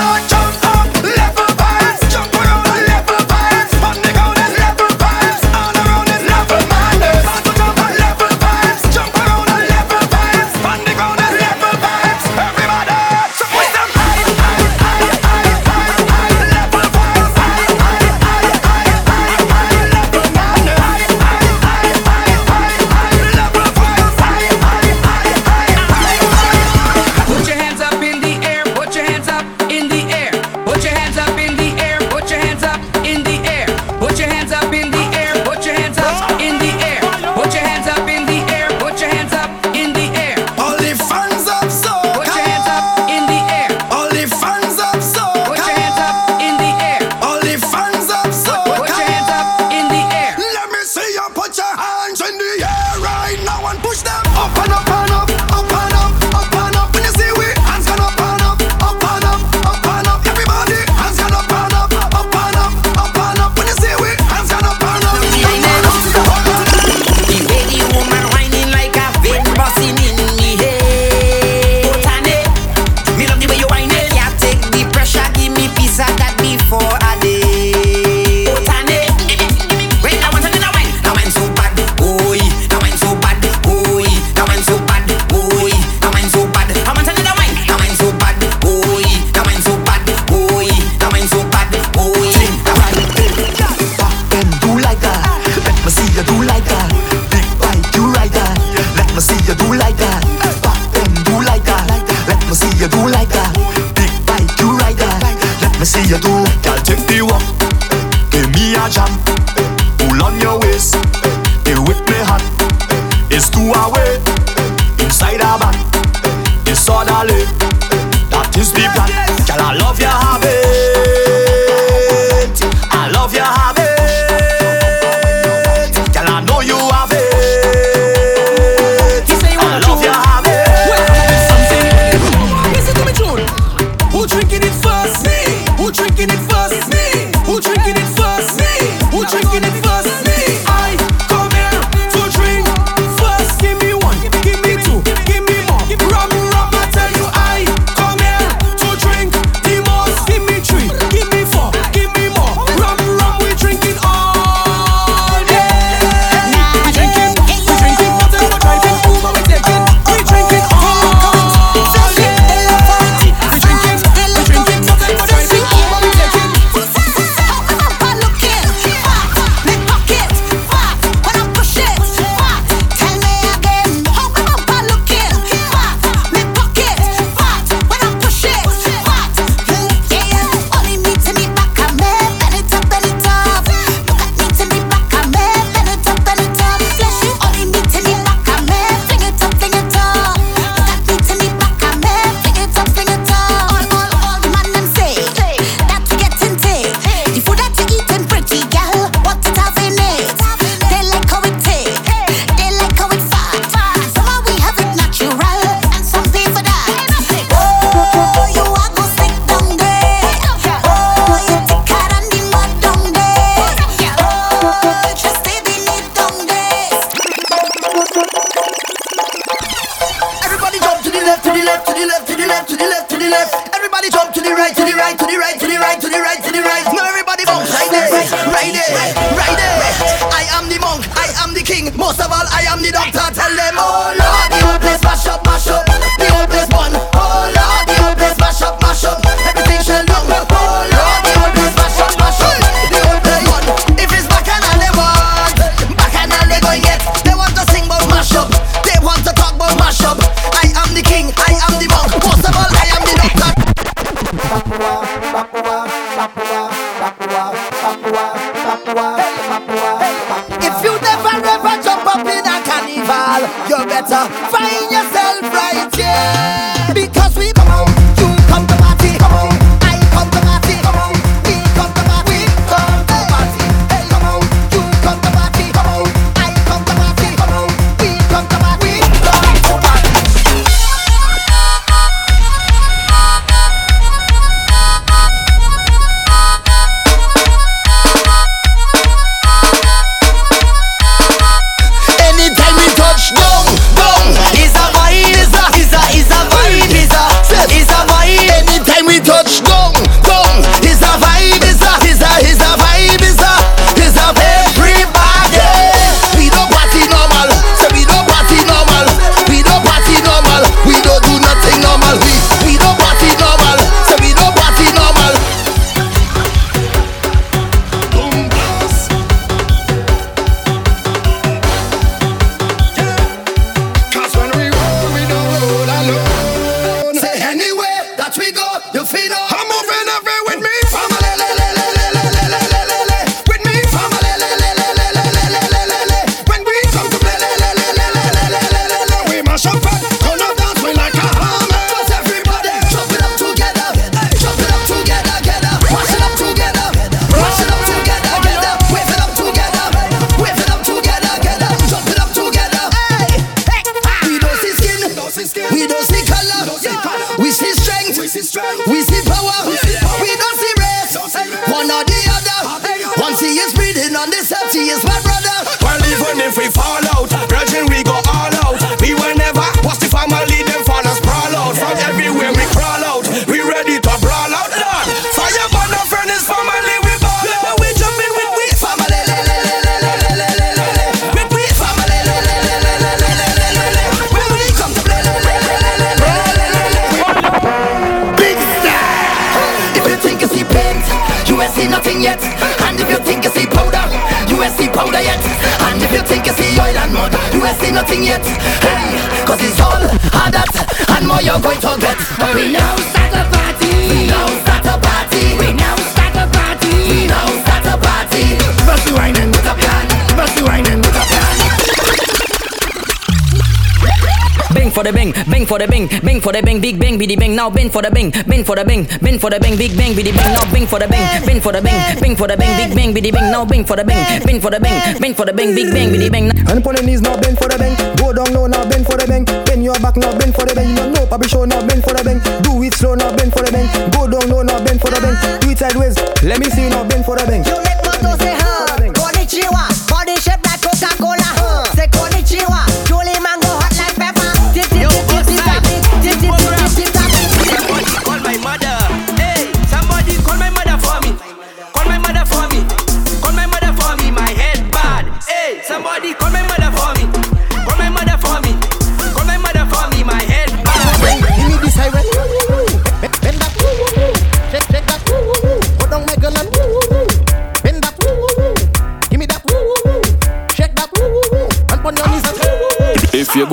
Speaker 42: bang, now bend for the bang, bend for the bang, bend for the bang, big bang, biddy bang, now bang for the bang, bend for the bang, bang for the bang, big bang, biddy bang, now bang for the bang, bend for the bang, bend for the bang, big bang, biddy bang.
Speaker 43: And upon the knees, now bend for the bang, go down low, now bend for the bang, bend your back, now bend for the bang, you know, no papi show, now bend for the bang, do it slow, now bend for the bang, go down low, now bend for the bang, do it sideways, let me see now bend for the bang.
Speaker 38: You make my say how, konnichiwa.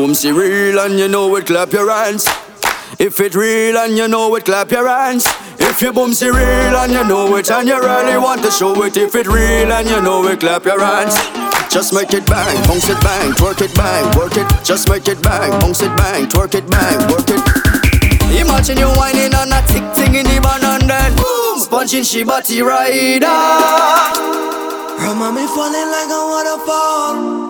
Speaker 44: Boom, see real and you know it, clap your hands. If it real and you know it, clap your hands. If you boom, real and you know it, and you really want to show it. If it real and you know it, clap your hands. Just make it bang, bounce it bang, twerk it bang, work it. Just make it bang, bounce it bang, twerk it bang, work it. Imagine you whining on a tick ting in the van and then boom, sponging she body rider.
Speaker 38: Her mommy falling like a waterfall.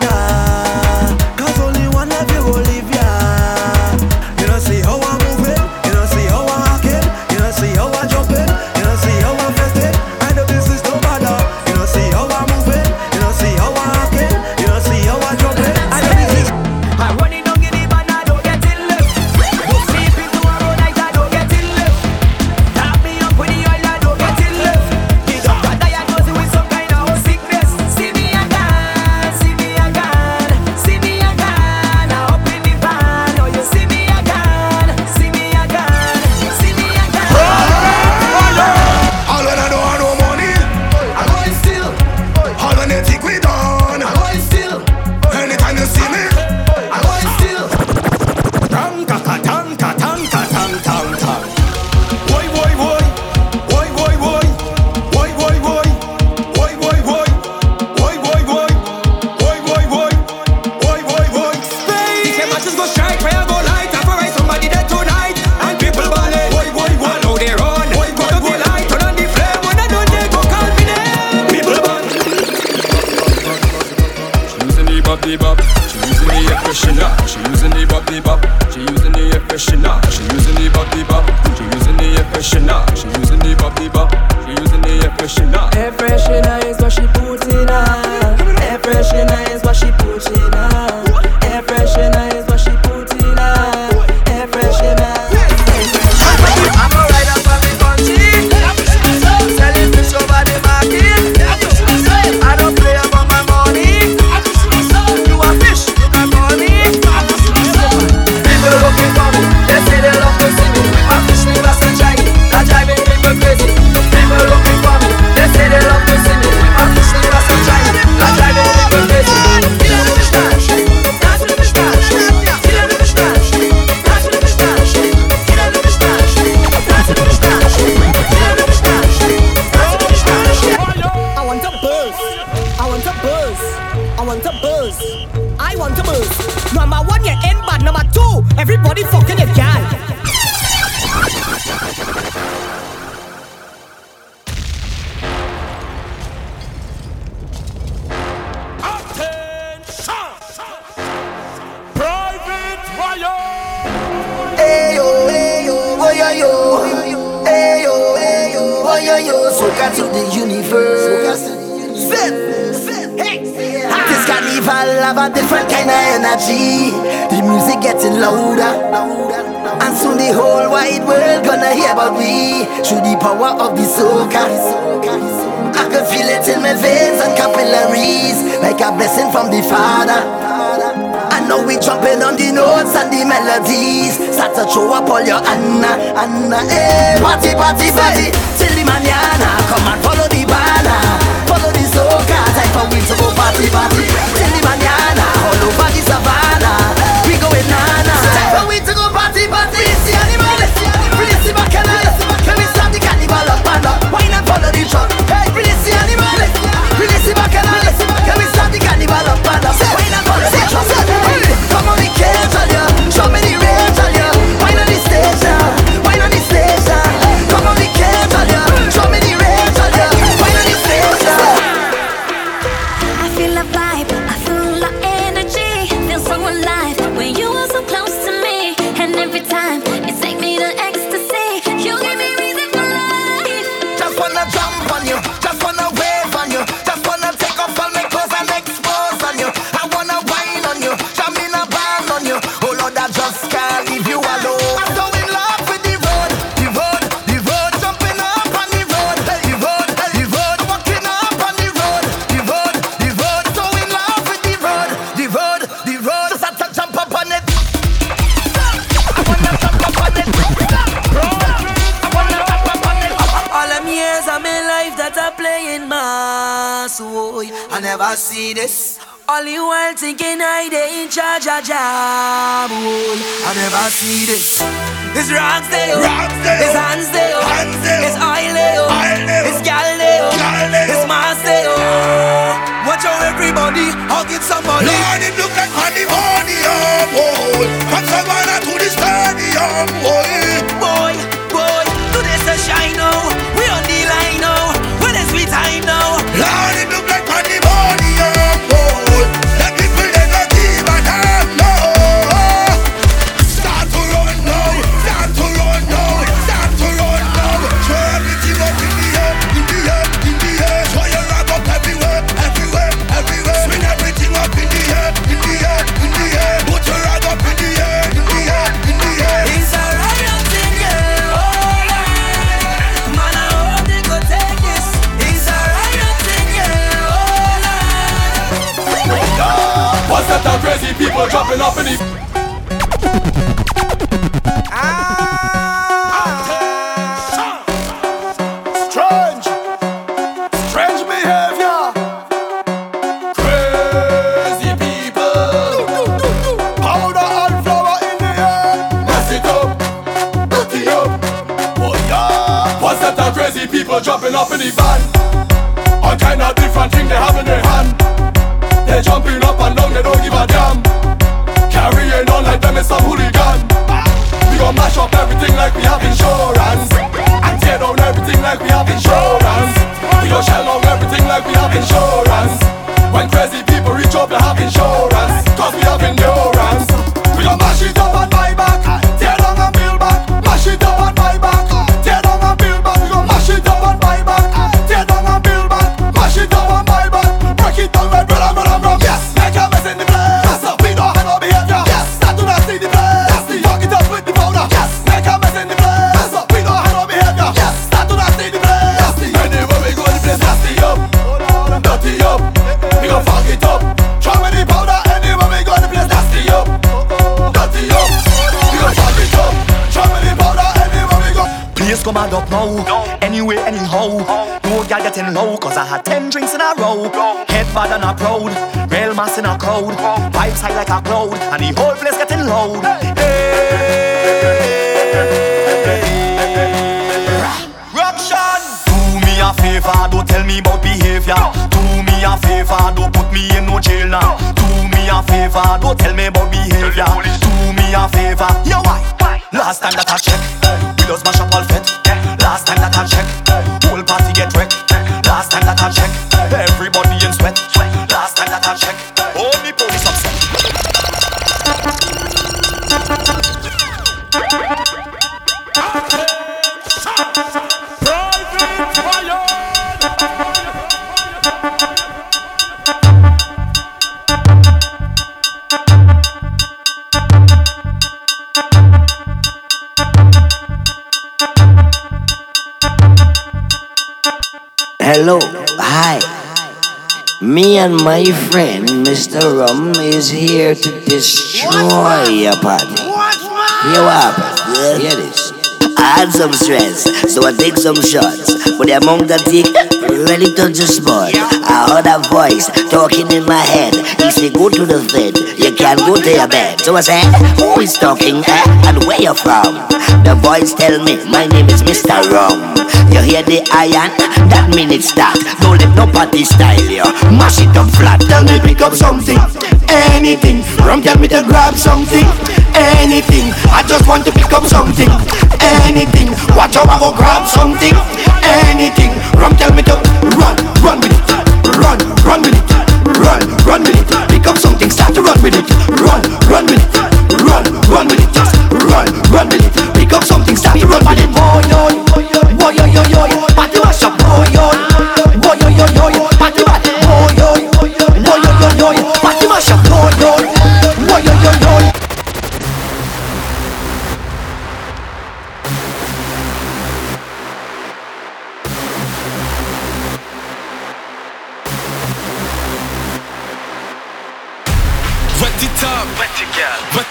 Speaker 29: my
Speaker 45: friend Mr. Rum is here to destroy your party. Hear what happened? Hear this. I had some stress, so I take some shots. But the amount I take, really touch the spot. I heard a voice talking in my head. He said, Go to the bed, you can't go to your bed. So I said, Who is talking eh? and where you from? The voice tell me, My name is Mr. Rum. You hear the iron? That mean it start. Don't let no party style you. Mash it up flat.
Speaker 46: Tell me pick up something, anything. Rum tell me to grab something, anything. I just want to pick up something, anything. Watch how I go grab something, anything. Rum tell me to run, run with it, run, run with it, run, run with it. Pick up something, start to run with it, run, run with it,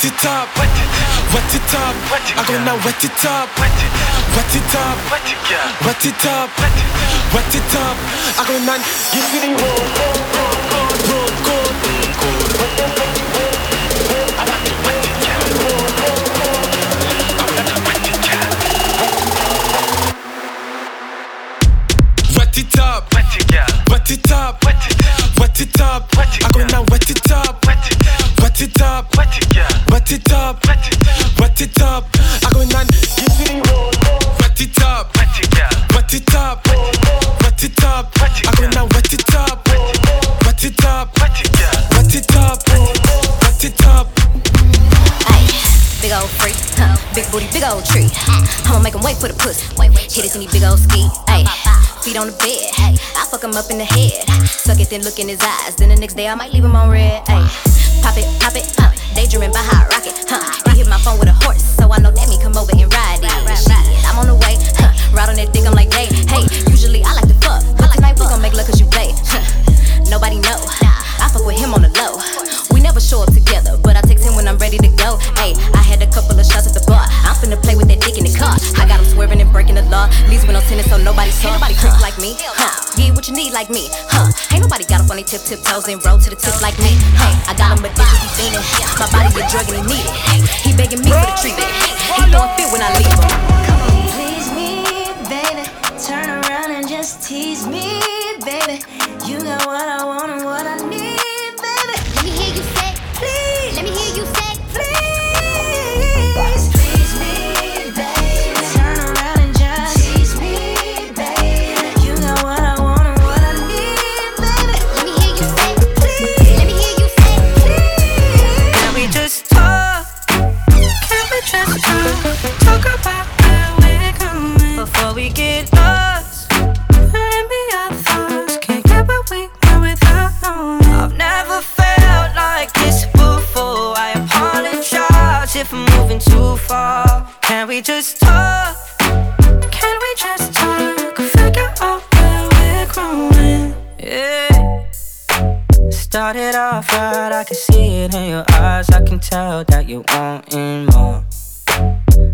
Speaker 47: Wet it up, wet it, wet it up. Wet it, I go now wet it up, wet it, wet it up, wet it. Wet it up, wet it, wet it up. I go now give me the roll, roll, roll, roll, roll, roll, roll. I got the wet it girl. Roll, roll, roll. I got the wet it girl. Wet it up, wet it girl. Wet it up, wet it, wet it up. Wet it, I go now wet it up, wet it, wet it up, wet it girl. Wet it up, wet it, wet it up. I go now give me wet it up, wet it girl. Wet it up, wet it up. I go now wet it up, wet it up, wet it girl. Wet it up, wet it up.
Speaker 48: Big old freak, huh? big booty, big old tree. I'ma make him wait for the pussy. Hit it in these big old ski. Ayy, feet on the bed. Hey, I fuck him up in the head. Suck it, then look in his eyes. Then the next day I might leave him on red. Ayy, pop it, pop it, huh? Daydreaming by hot rocket, huh? He hit my phone with a horse, so I know that me come over and ride it. Shit, I'm on the way, huh? Ride on that dick, I'm like, hey, hey. Usually I like to fuck, but tonight we gon' make love cause you play. Huh? Nobody know. I fuck with him on the low. We never show up together, but I text him when I'm ready to go. Hey, I had a couple of shots at the breaking the law. Leaves with no tennis, so nobody saw. Ain't nobody freak like me, huh? Get what you need like me, huh? Ain't nobody got up on their tip tip toes and roll to the tip like me. Hey, I got him addicted, he fiending. My body a drug and he need it. He begging me for the treatment. He throwing fit when I leave him.
Speaker 49: Please me, baby. Turn around and just tease me, baby. You got what I want and what I need,
Speaker 29: talk? About where we're going before we get lost. Let me our thoughts. Can't get where we were without knowing. I've never felt like this before. I apologize if I'm moving too far. Can we just talk? Can we just talk? Figure out where we're growing. Yeah. Started off right, I can see it in your eyes. I can tell that you wanting more.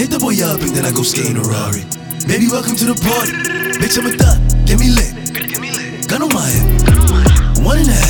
Speaker 45: hit the boy up and then I go skate in a Rari. Maybe welcome to the party. Bitch, I'm a thot, get me lit. Gun on my hip. One and a half.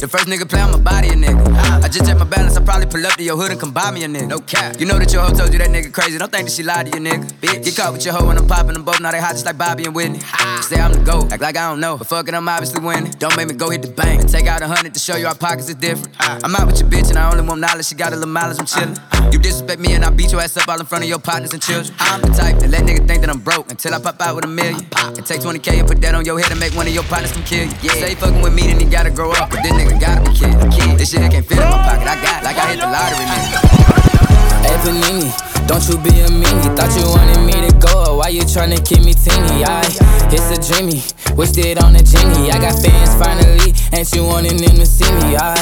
Speaker 17: The first nigga play on my body, a nigga. I just check my balance, I probably pull up to your hood and come buy me a nigga. No cap. You know that your hoe told you that nigga crazy. Don't think that she lied to you, nigga. Bitch, get caught with your hoe when I'm popping them both. Now they hot just like Bobby and Whitney. Say I'm the GOAT, act like I don't know. But fuck it, I'm obviously winning. Don't make me go hit the bank and take out a hundred to show you our pockets is different. I'm out with your bitch and I only want knowledge. She got a little mileage, I'm chillin'. You disrespect me and I beat your ass up all in front of your partners and children. I'm the type that let nigga think that I'm broke until I pop out with a million. And take 20k and put that on your head and make one of your partners come kill you. Yeah. Say fucking with me, then you gotta grow up. But this nigga gotta be kid. This shit can't fit in my pocket. I got like I hit the lottery, nigga.
Speaker 50: Hey Panini, don't you be a meanie Thought you wanted me to go, why you tryna keep me teeny? I, it's a dreamy, wished it on a genie I got fans finally, ain't you wanting them to see me? I,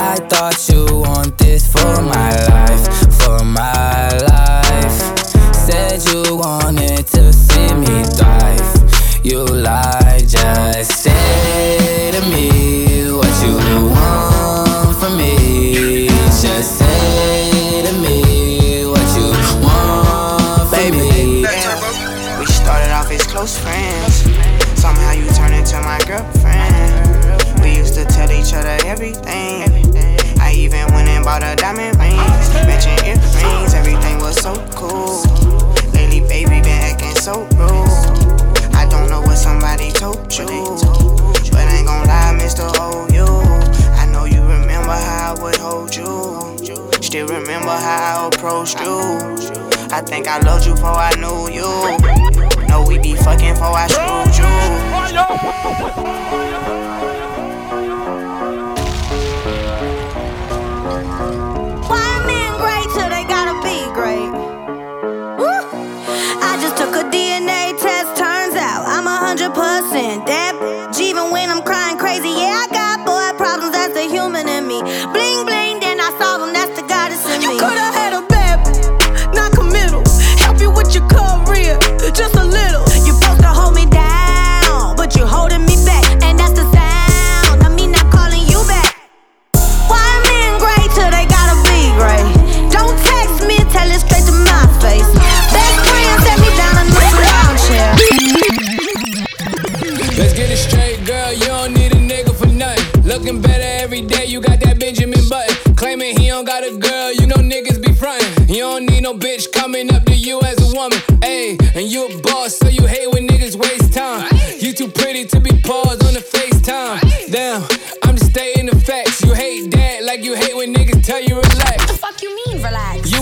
Speaker 50: I thought you want this for my life, for my life Said you wanted to see me thrive You lied, just say to me you want from me Just say to me what you want from me
Speaker 51: We started off as close friends. Somehow you turned into my girlfriend. We used to tell each other everything. I even went and bought a diamond matching earrings. Everything was so cool. Lately, baby, been acting so rude. I don't know what somebody told you, but ain't gon' lie, Mr. Hold oh, you. Still remember how I approached you. I think I loved you before I knew you. No, we be fucking before I screwed you.
Speaker 19: Every day. You got that Benjamin Button. Claiming he don't got a girl. You know niggas be frontin'. You don't need no bitch coming up to you as a woman. Ayy, and you a boss, so you hate when niggas waste time. You too pretty to be paused on the FaceTime. Damn,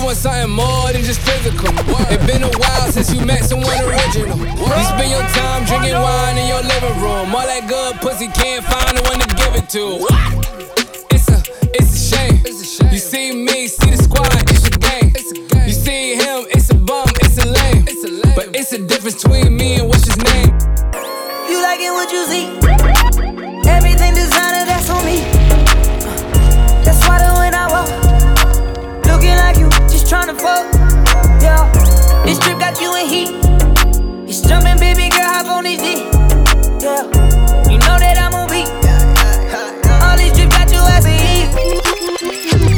Speaker 19: want something more than just physical. It's been a while since you met someone original. You spend your time drinking wine in your living room. All that good pussy can't find the one to give it to. It's a, it's a shame. You see me, see the squad, it's a game. You see him, it's a bum, it's a lame. But it's a difference between me and what's his name. You liking what you see?
Speaker 20: Everything designer. tryna fuck. Yeah, this trip got you in heat. He's jumping, baby girl, hop on his D. Yeah, you know that I'm on beat. All these trips got you as a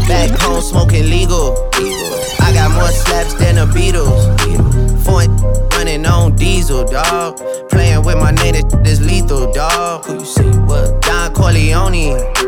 Speaker 20: Back home smoking legal. I got more slaps than the Beatles. Foreign running on
Speaker 26: diesel, dog. Playing with my name, this lethal, dog. Who you see? What? Don Corleone.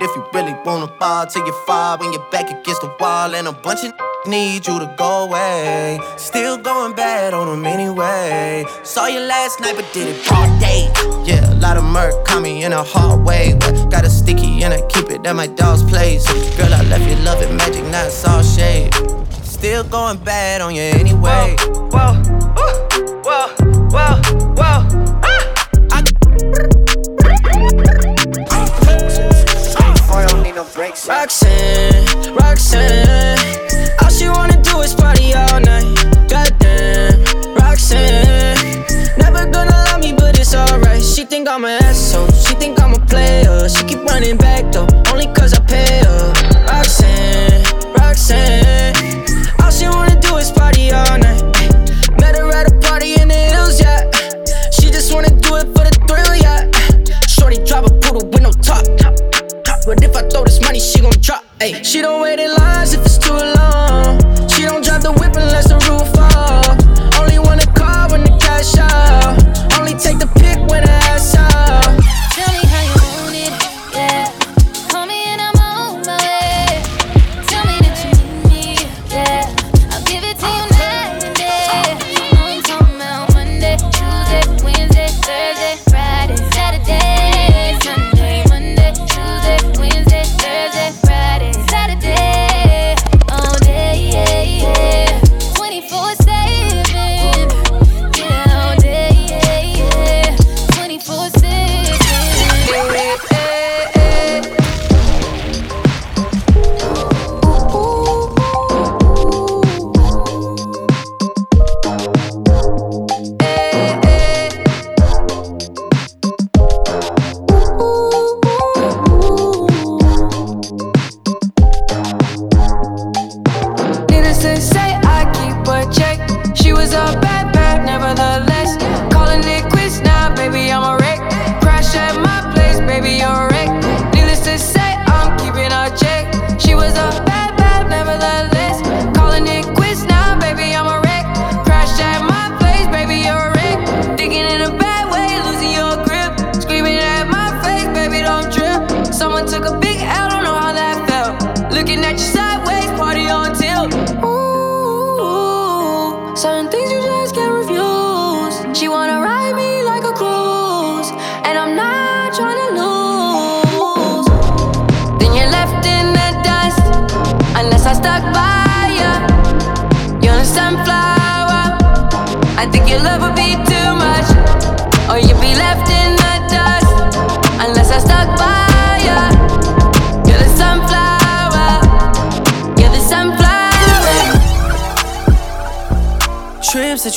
Speaker 26: if you really wanna fall till you fall when you're back against the wall and a bunch of need you to go away. Still going bad on them anyway. Saw you last night, but did it all day. Yeah, a lot of murk caught me in a hard way. But got a sticky and I keep it at my dog's place. Girl, I left you loving magic, not all shade. Still going bad on you anyway.
Speaker 2: Whoa, whoa, whoa, whoa, whoa. Roxanne, Roxanne, all she wanna do is party all night. Goddamn, Roxanne, never gonna love me, but it's alright. She think I'm an asshole, she think I'm a player. She keep running back though, only cause I pay her. Roxanne, Roxanne, all she wanna do is party all night. Met her at a party in the hills, yeah. She just wanna do it for the thrill, yeah. Shorty drop a poodle with no top. But if I throw this money, she gon' drop. Ayy, she don't wait in lines if it's too long. She don't drive the whip unless the roof fall. Only wanna call when the cash out. Only take the pick when the ass out.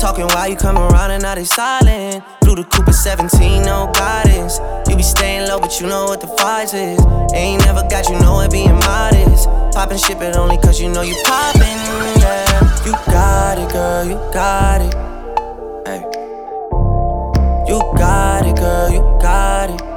Speaker 26: Talking while you come around and now they silent. Blew the Cooper 17, no guidance. You be staying low, but you know what the price is. Ain't never got you know it being modest. Poppin' shit, but only cause you know you poppin', yeah. You got it, girl, you got it. Hey. You got it, girl, you got it.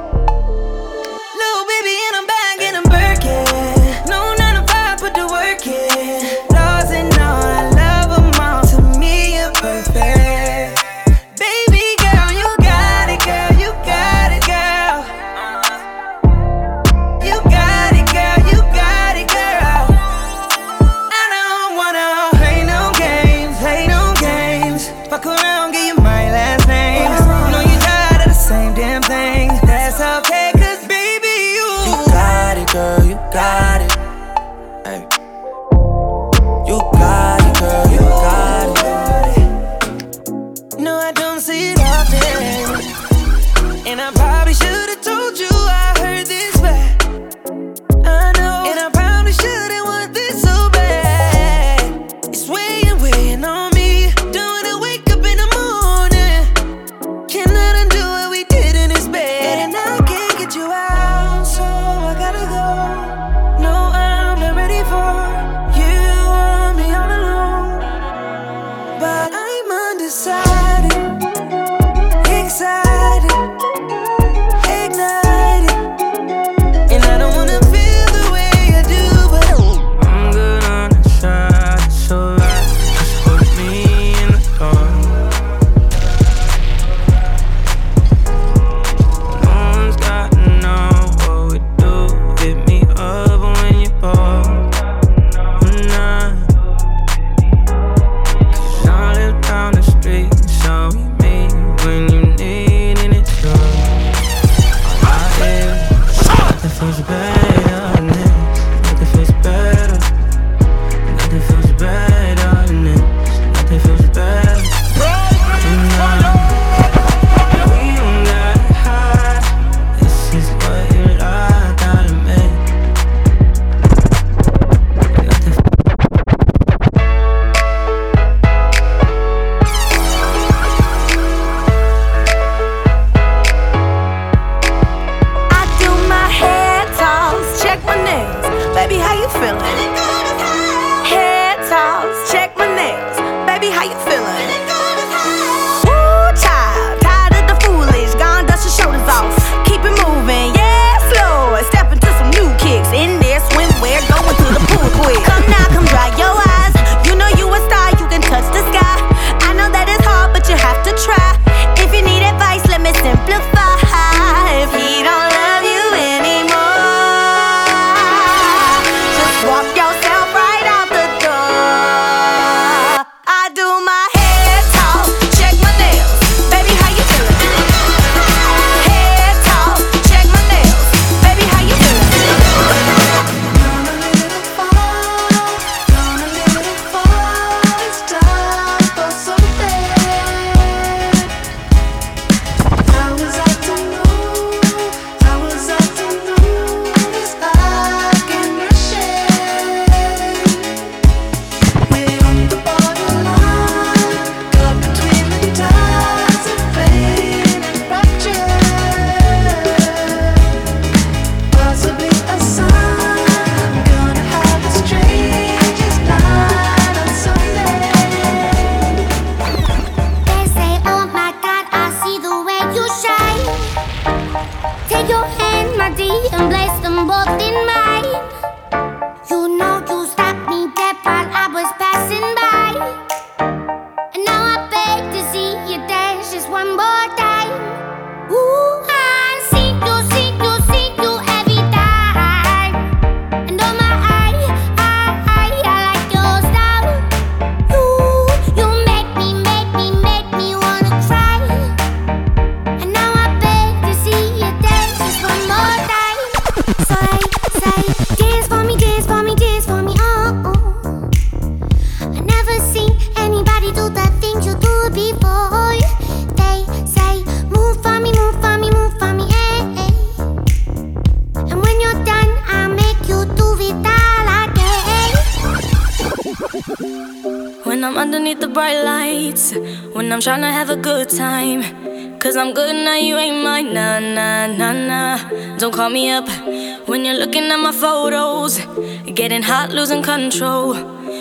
Speaker 52: Getting hot, losing control.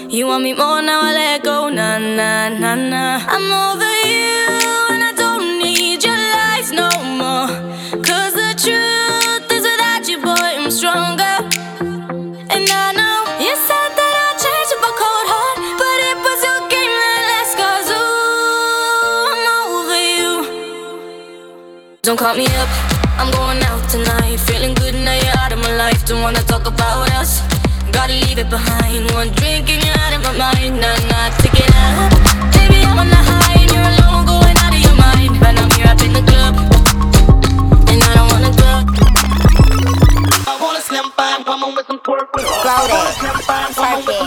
Speaker 52: You want me more, now I let go. Nah, nah, nah, nah. I'm over you, and I don't need your lies no more. Cause the truth is without you, boy, I'm stronger. And I know you said that I'll change with a cold heart, but it was your game that last. Cause ooh, I'm over you. Don't call me up, I'm going out tonight. Feeling good now you're out of my life. Don't wanna talk about it gotta leave it behind. One drink and you're out of my mind. Nah, nah, not it out. Baby, I'm on the high and you're alone going out of your mind. But I'm here up in the club. And I don't wanna go.
Speaker 53: I wanna slam come on with some pork with all Float it,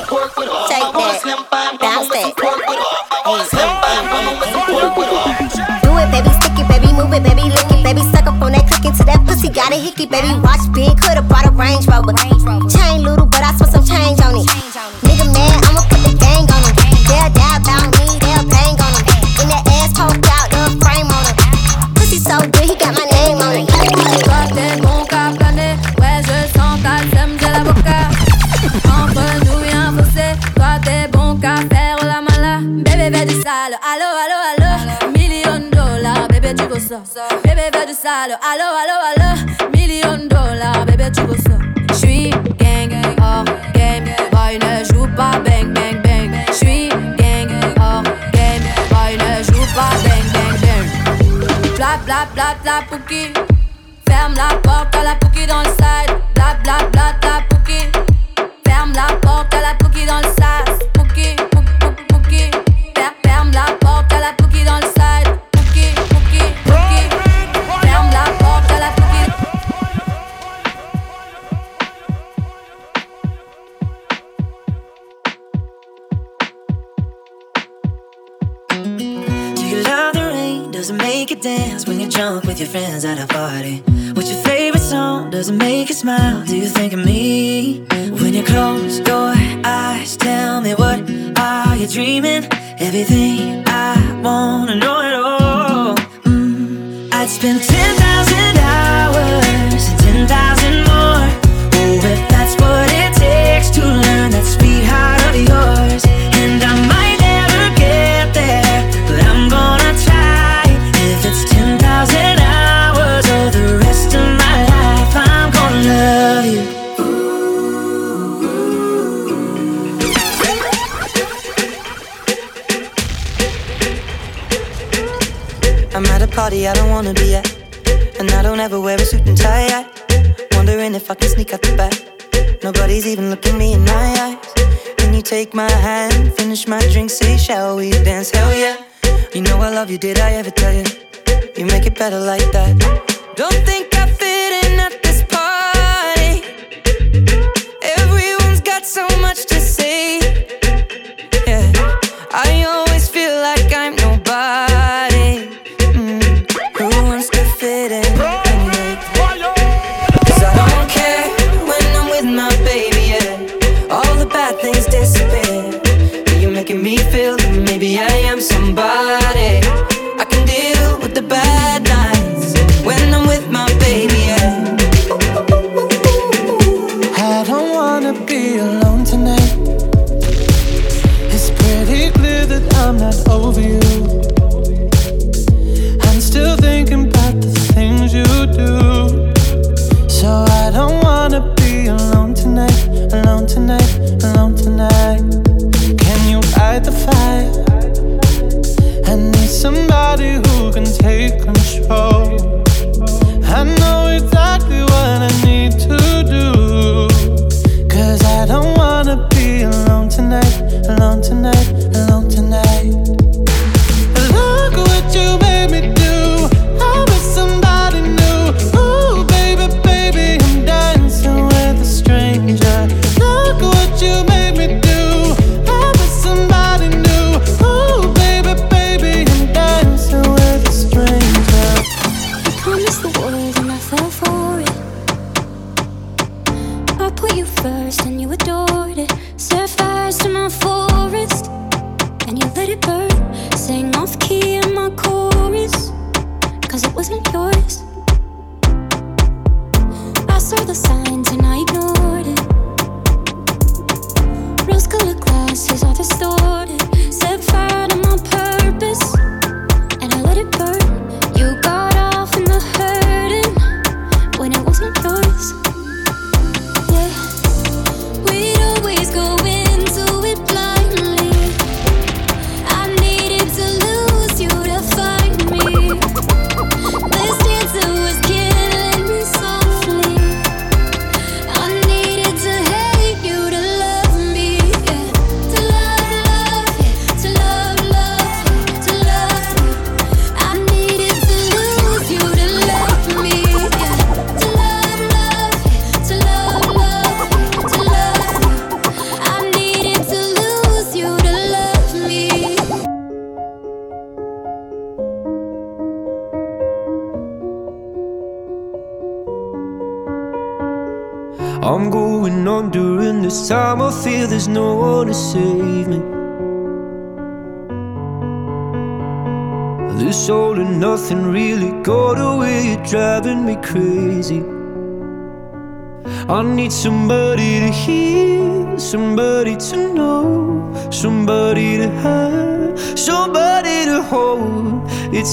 Speaker 53: twerk it,
Speaker 48: take that, bounce
Speaker 53: it.
Speaker 48: Do it, baby, stick it, baby, move it, baby, lick it, baby, suck up
Speaker 54: on that click into that pussy, got
Speaker 2: a hickey, baby, watch big, coulda bought a Range Rover, chain little bla pouki Ferme la porte à la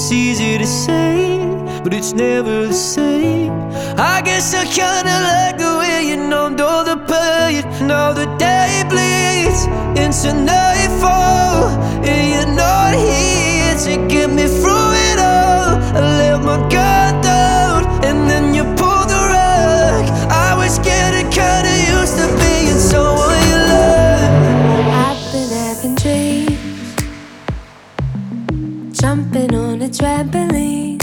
Speaker 55: It's
Speaker 56: easy to say, but it's never the same. I guess I kinda like the way you numbed all the pain. Now the day bleeds into nightfall, and you're not here to get me through it all. I let my guard.
Speaker 20: trampoline.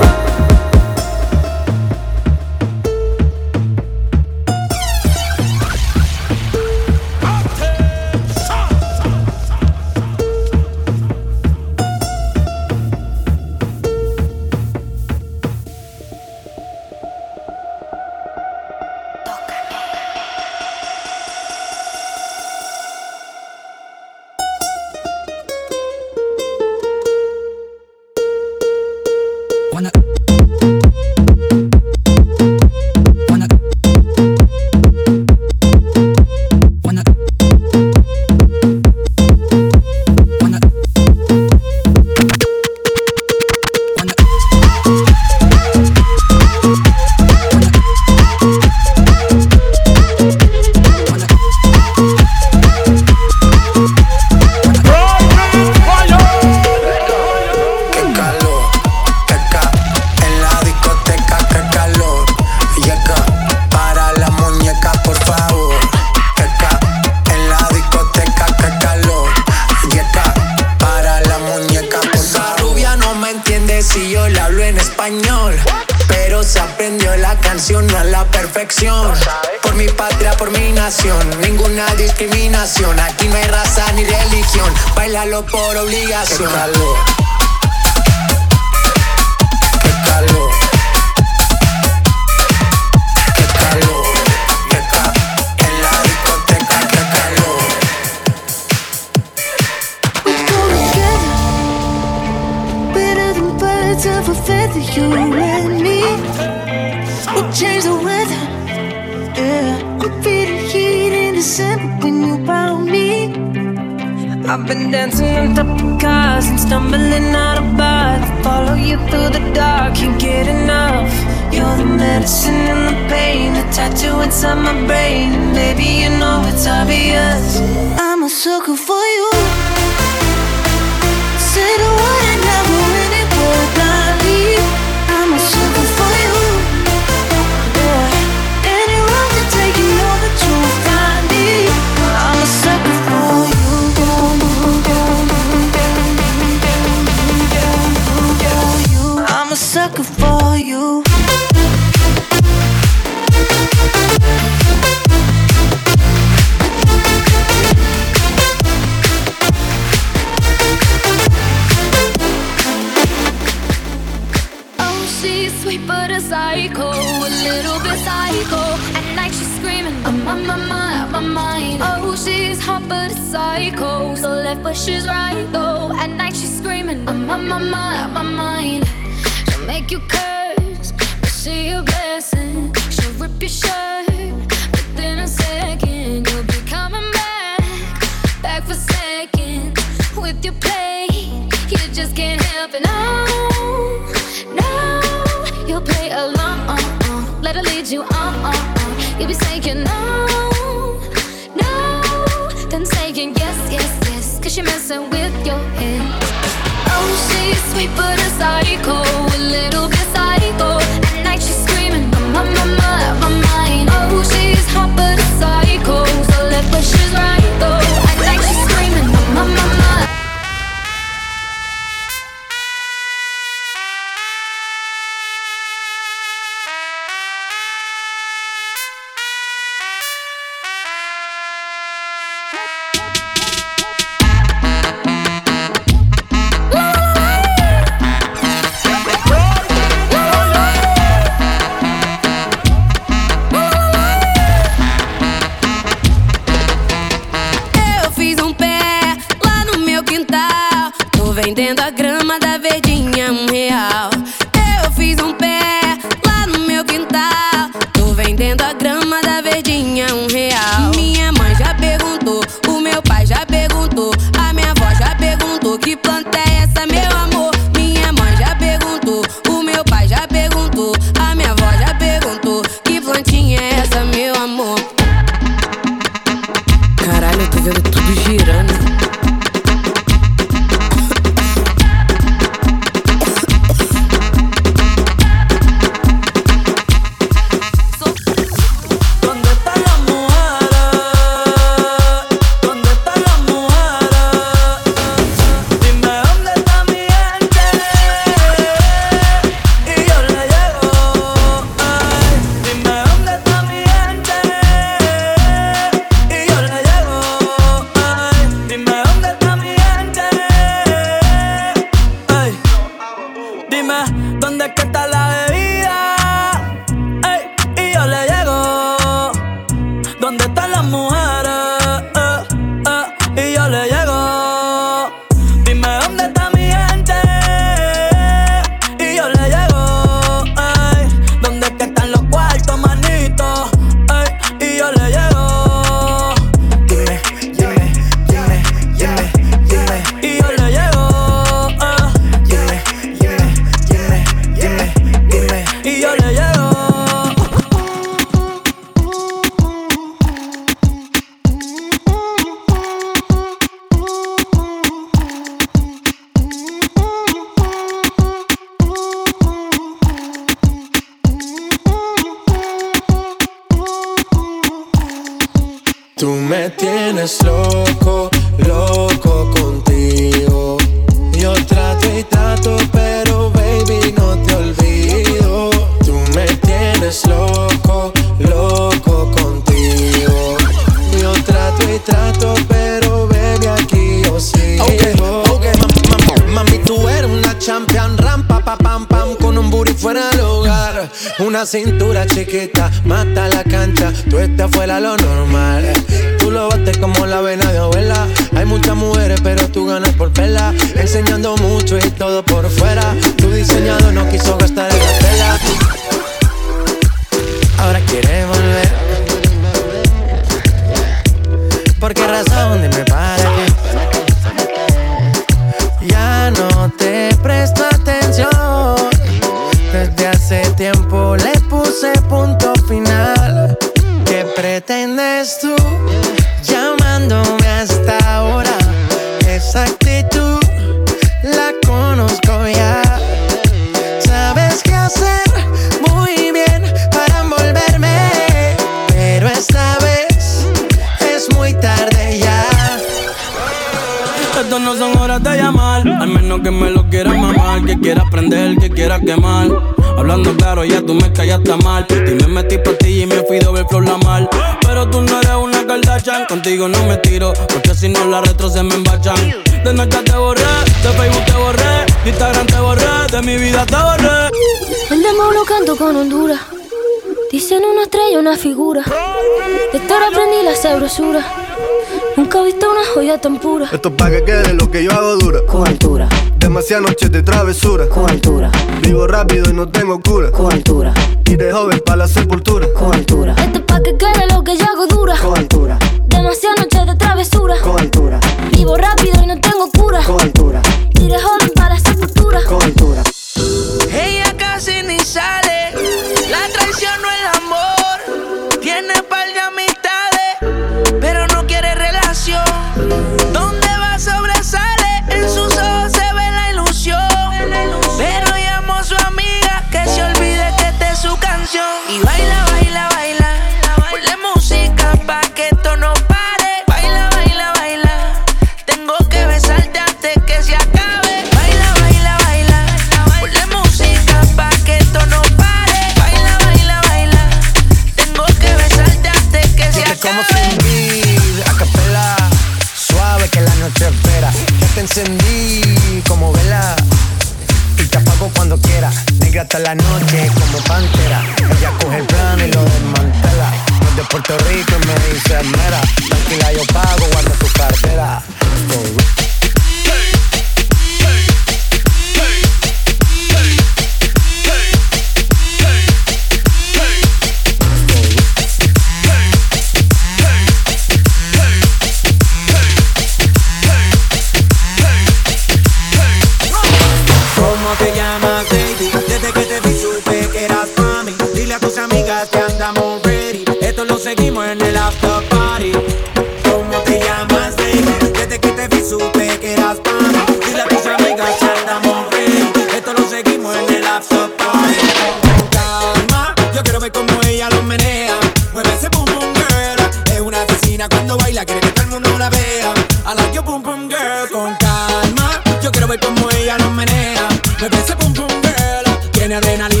Speaker 42: Tiene adrenalina,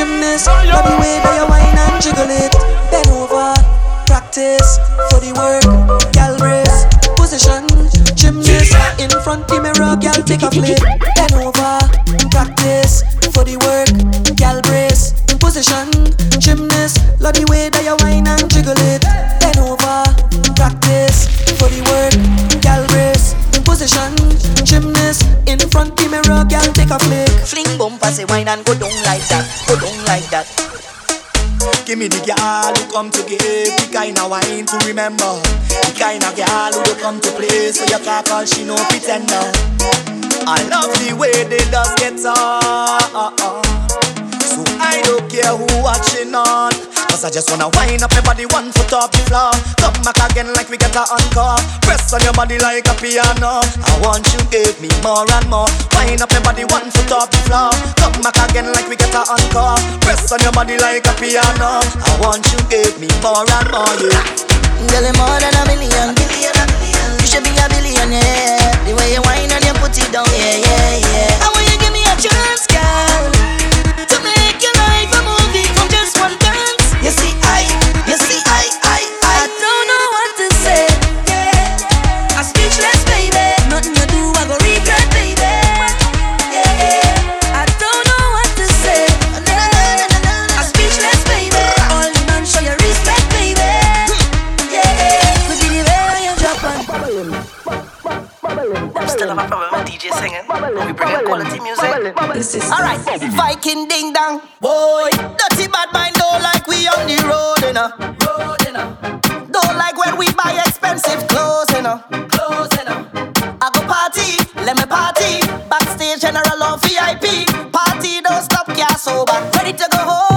Speaker 21: gymnast, love the way that you whine and jiggle it. Bend over, practice for the work, gal brace, position, gymnast, in front the mirror, gal take a flip.
Speaker 39: Give me the girl who come to give the kind of wine to remember. The kind of girl who come to play, so you can't call she no pretender. I love the way they just get on. Uh, uh, uh. So I don't care who watching on. Cause I just wanna wind up my body one foot off the floor. Come back again like we get a encore. Press on your body like a piano. I want you give me more and more. Wind up my body one foot off the floor. Come back again like we get a encore. Press on your body like a piano. I want you give me more and more, yeah.
Speaker 57: Girl, you're more than a million. You should be a billionaire. The way you whine and you put it down, yeah, yeah, yeah. I want you give me a chance,
Speaker 58: problem singing. When we bring in quality music. This is
Speaker 57: Alright, Viking ding dong. Boy, dirty bad mind don't like we on the road, you know. Road, you know. Don't like when we buy expensive clothes, you know. Clothes, you know. I go party, let me party. Backstage, general or VIP. Party don't stop, can't sober. Ready to go home?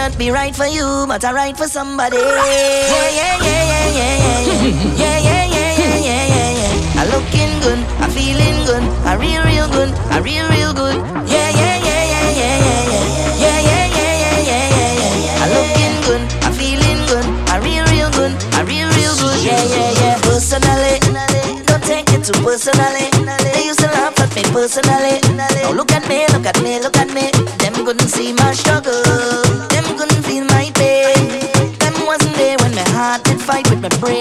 Speaker 57: Not be right for you, but I right for somebody. Yeah, yeah, yeah, yeah, yeah, yeah, yeah, yeah, yeah, yeah, yeah, yeah, yeah. I looking good, I feeling good, I real, real good, I real, real good. Yeah, yeah, yeah, yeah, yeah, yeah, yeah, yeah, yeah, yeah, yeah, yeah, yeah, yeah. I looking good, I feeling good, I real, real good, I real, real good. Yeah, yeah, yeah. Personally, don't take it too personally. They used to laugh at me personally. Now look at me, look at me, look at me. Them couldn't see my struggle.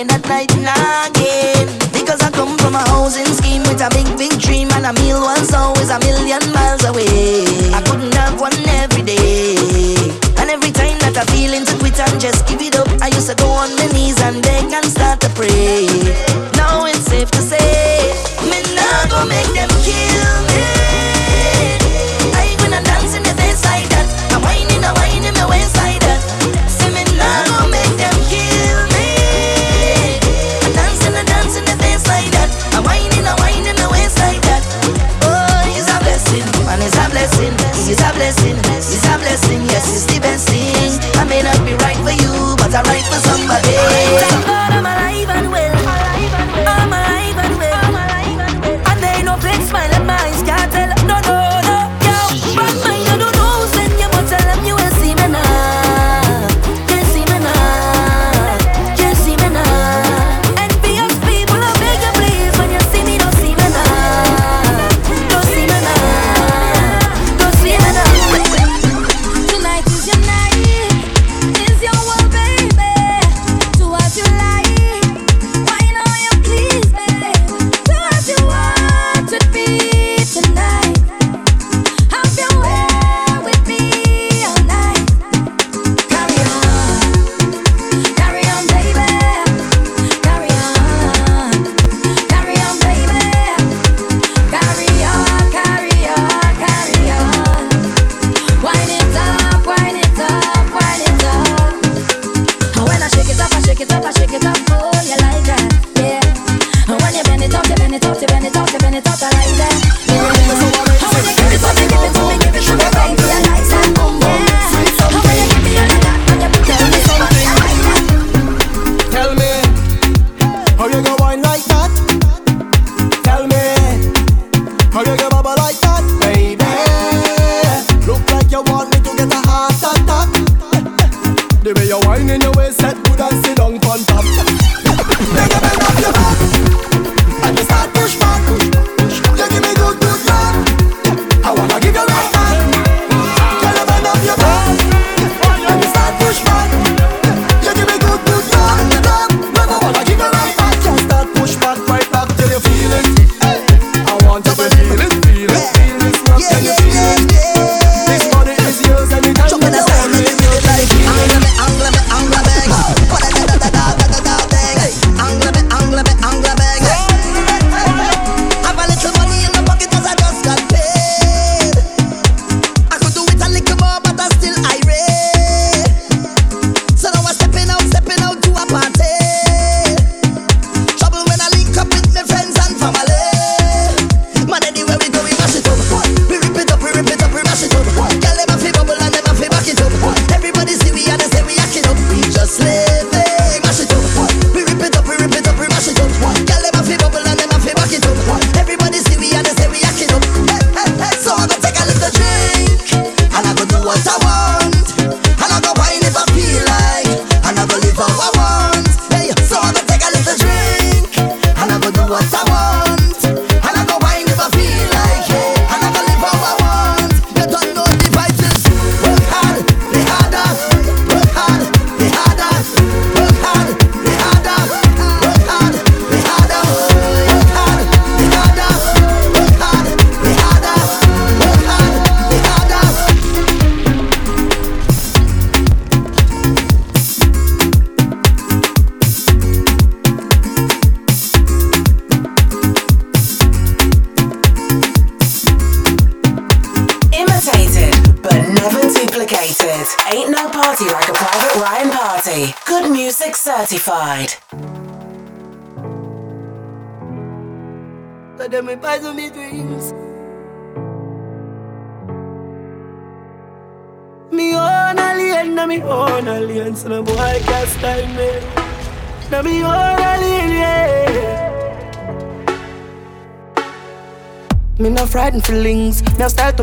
Speaker 57: praying at night again. Because I come from a housing scheme with a big, big dream, and a meal once always a million miles away. I couldn't have one every day. And every time that
Speaker 21: I feel into quit and just give it up, I used to go on my knees and beg and start to pray. Now it's safe to say.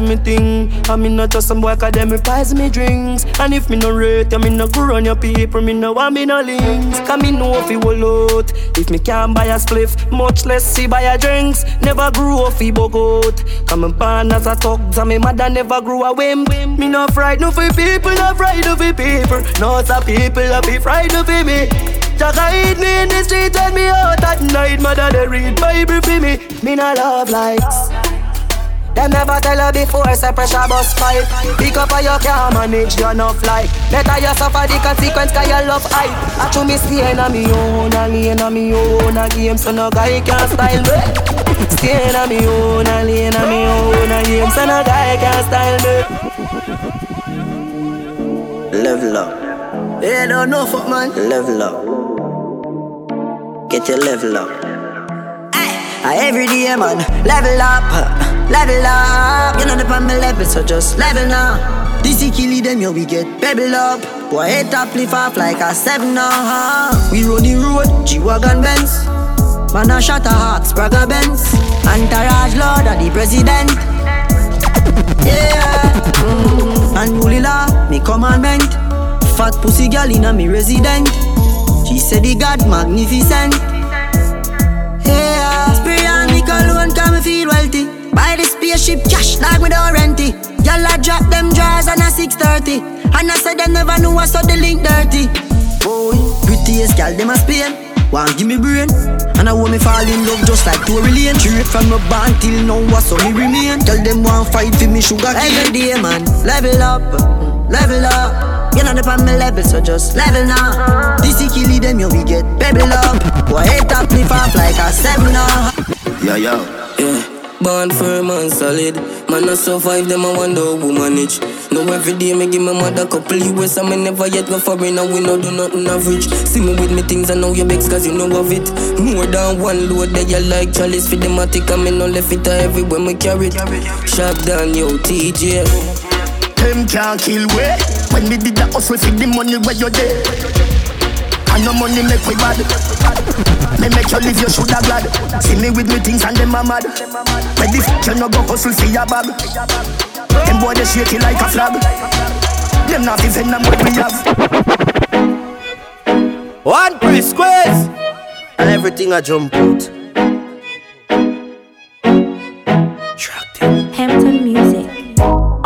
Speaker 21: me thing. I mean not just some boy cause them me buys me drinks. And if me no rate, I mean no grow on your people, me no want me no links. Cause me know if you will. If me can't buy a spliff, much less see buy a drinks. Never grew off he bogot. Come and as a thugs so me mother never grew a whim. Me no fright no for people, no fright no for people. No a people no be fright no for me. Jaga hit me in the street, let me out at night. Mother they read Bible for me. Me no love likes.
Speaker 59: Them never tell you before, say pressure bus fight. Pick up or you can't manage, you enough like. Better you suffer the consequence, cause you love hype. I to me stay in a me own, a lane a me own, a game, so no guy can style me. Stay in a me own, a lane a me own, a game, so no guy can style me.
Speaker 39: Level up. Yeah, don't know fuck man. Level up. Get your level up. I every day, man, level up, level up. You know the on my level, so just level now. This is killing them, yo, we get pebble up. Boy, head up, lift off like a seven now. We run the road, G-Wagon Benz. Man, a shot a heart, Spragga Benz. Entourage Lord of the President. Yeah. Mm. And Holy Law, me commandment. Fat pussy girl in a me resident. She said the God magnificent. Spaceship cash like me don't rent it. Y'all I drop them drawers on a 630. And I said them never knew I saw the link dirty. Boy, prettiest girl them a Spain. Want give me brain And I want me fall in love just like Tory Lane Straight from my band till now what's on me remain Tell them want fight for me sugar cane Every day man, level up, mm, level up You know the on my level so just level now This is killing them yo we get pebble up Boy head top me off like a seven now
Speaker 60: Yeah, yeah, yeah Born firm and solid. Man I survive them I wonder who manage. No every day me give my mother couple US and me never yet go foreign and we no do nothing average. See me with me things I know you begs cause you know of it. More than one load that you like chalice for the matic and me no left it uh, everywhere me carry it. Sharp down yo TJ
Speaker 7: Them can't kill way When me did the hustle for the money where you there And no money make we bad Me make you live you shoulda glad See me with me things and them a mad When the f*** you no go hustle for your bag them boy they shake it like a flag. Them not even them what we have.
Speaker 39: One pre squares and everything I jump out.
Speaker 61: Hampton Music.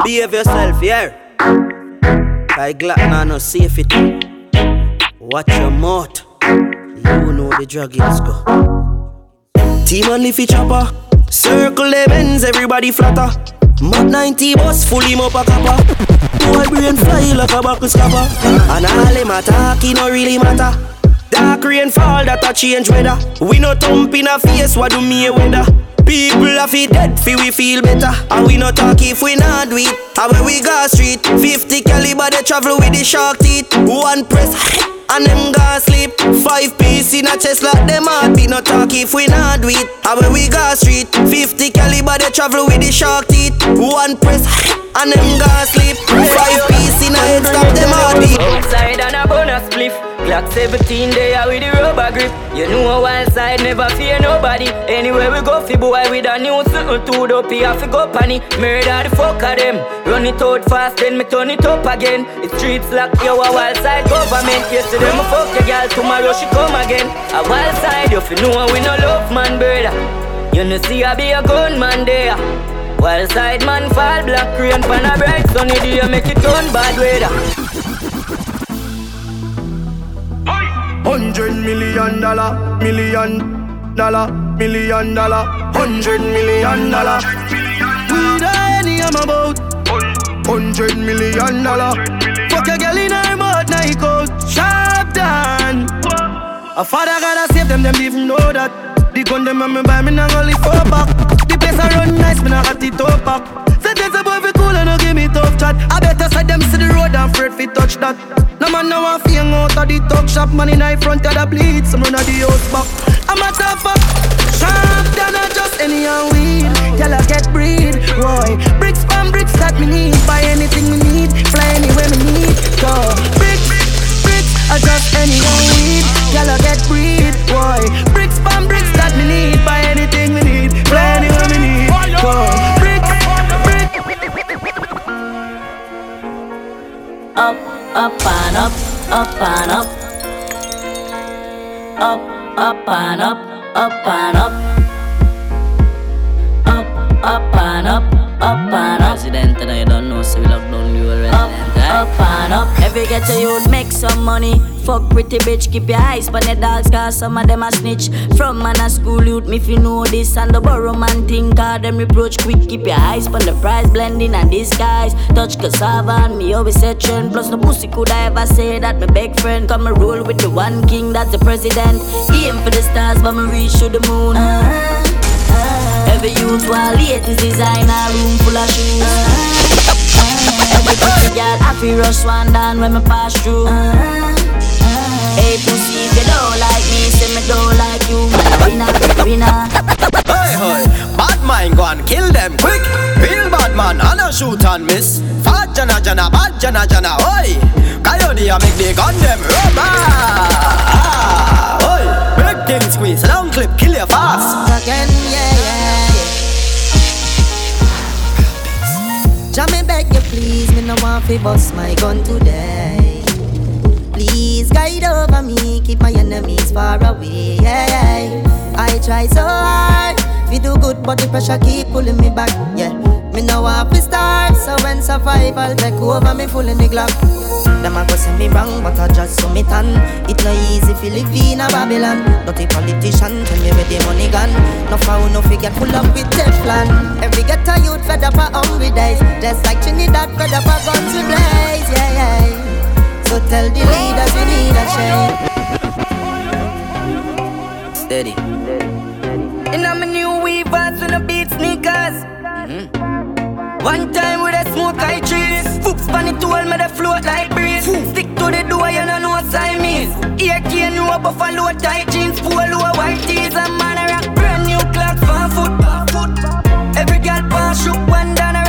Speaker 39: Behave yourself, yeah. I glad now no safety. Watch your mouth. You know the drug is go. Team on leafy chopper. Circle the bends, everybody flatter. Mach 90 bus, full him up a copper. Boy brain fly like a buckle scupper. And all him attack, he no really matter. Dark rain fall, that a change weather. We no thump in a face, what do me a weather? People are fi dead, fi we feel better. And we no talk if we not do it. And when we go street, 50 caliber they travel with the shark teeth. One press, and them go sleep. Five piece in a chest like them heartbeat. No talk if we not do it. And when we go street, 50 caliber they travel with the shark teeth. One press, and them go sleep. Five piece in a head stop them heartbeat.
Speaker 62: Outside and a bonus spliff. Glock 17 there with the rubber grip. You know a wild side never fear nobody. Anywhere we go, fi boy with a new something to up. He have to go panny. Murder the fuck of them. Run it out fast, then me turn it up again. It's streets yo a wild side government. Yesterday me fuck your girl, tomorrow she come again. A wild side, you fi know we no love man, brother. You know see I be a gunman there. Wild side man fall black rain pan a bright sunny day make it turn bad weather.
Speaker 7: Hundred million dollar, million dollar, million dollar, hundred million dollar. We the any I'm about. Hundred million dollar. Fuck a girl in her mouth, night coat, sharp down. A father gotta save them, them even know that. The gun them and me buy me not only four back. I run nice, me not got it top back. Sentence a boy fi cool and no give me tough chat. I better side them see the road and afraid fi touch that. No man now a fing out of the talk shop, man in front of the bleed, some run of the house back. I'm a tough fuck, sharp than a just any and weed. I get breed, boy. Bricks from bricks that me need, buy anything me need, fly anywhere me need. Go bricks, I just any and weed. Tell I get breed, boy. Bricks from bricks that me need, buy anything me need, fly anywhere me need. Go bricks, bricks.
Speaker 42: Up, up and up, up and up. Up, up and up, up and up. Up, and up, up and up.
Speaker 62: President and I don't know, so we lock down you already.
Speaker 42: Up, up and up. Every get a youth make some money. fuck pretty bitch, keep your eyes on the dogs, cause some of them a snitch. From man a school youth, me fi know this and the borrow man think, cause them reproach quick. Keep your eyes on the price, blending and disguise. Touch cassava and me always say trend. Plus no pussy could I ever say that my big friend. Come and roll with the one king, that's the president. Aim for the stars, but me reach to the moon. Uh-huh. Every youth want latest designer, room full of shoes. Uh-huh. Every pretty girl happy rush one down when me pass through. Uh-huh. Hey pussy, if you don't like me, say me don't like you. Winner, winner.
Speaker 63: Hey, hey, bad mind go and kill them quick. Real bad man, I no shoot and miss. Fat jana jana, bad jana jana, oi. Coyote a make the gun them rubber. Ah, oi, big thing squeeze, long clip, kill you fast.
Speaker 38: Again, yeah, Jah me beg you please, me no want fi bust my gun today. Please guide over me, keep my enemies far away. Yeah, I try so hard, we do good, but the pressure keep pulling me back. Yeah, me no want to start, so when survival take over, me full in the glock. Them a go say me wrong, but I just so me tan. It no easy fi live in a Babylon. Dirty politician, tell me where the money gone. No foul, no figure full up with Teflon. Every ghetto youth fed up a hungry days, just like Trinidad fed up a guns to blaze. Yeah, yeah. So tell the leaders we need a change.
Speaker 63: Steady.
Speaker 20: In a new weavers with the beat sneakers. One time with a smoke I trees. Foops pan it all me the float like breeze. Stick to the door, you know no Siamese. Ear cane, no buffalo tight jeans, polo white tees and man a rock brand new clocks for foot. Every girl pass shoot one down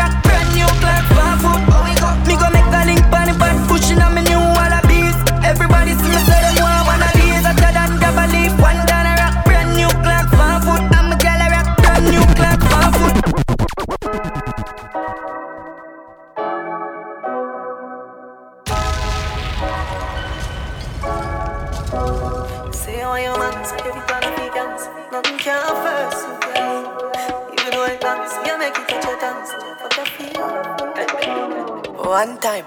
Speaker 20: One
Speaker 7: time,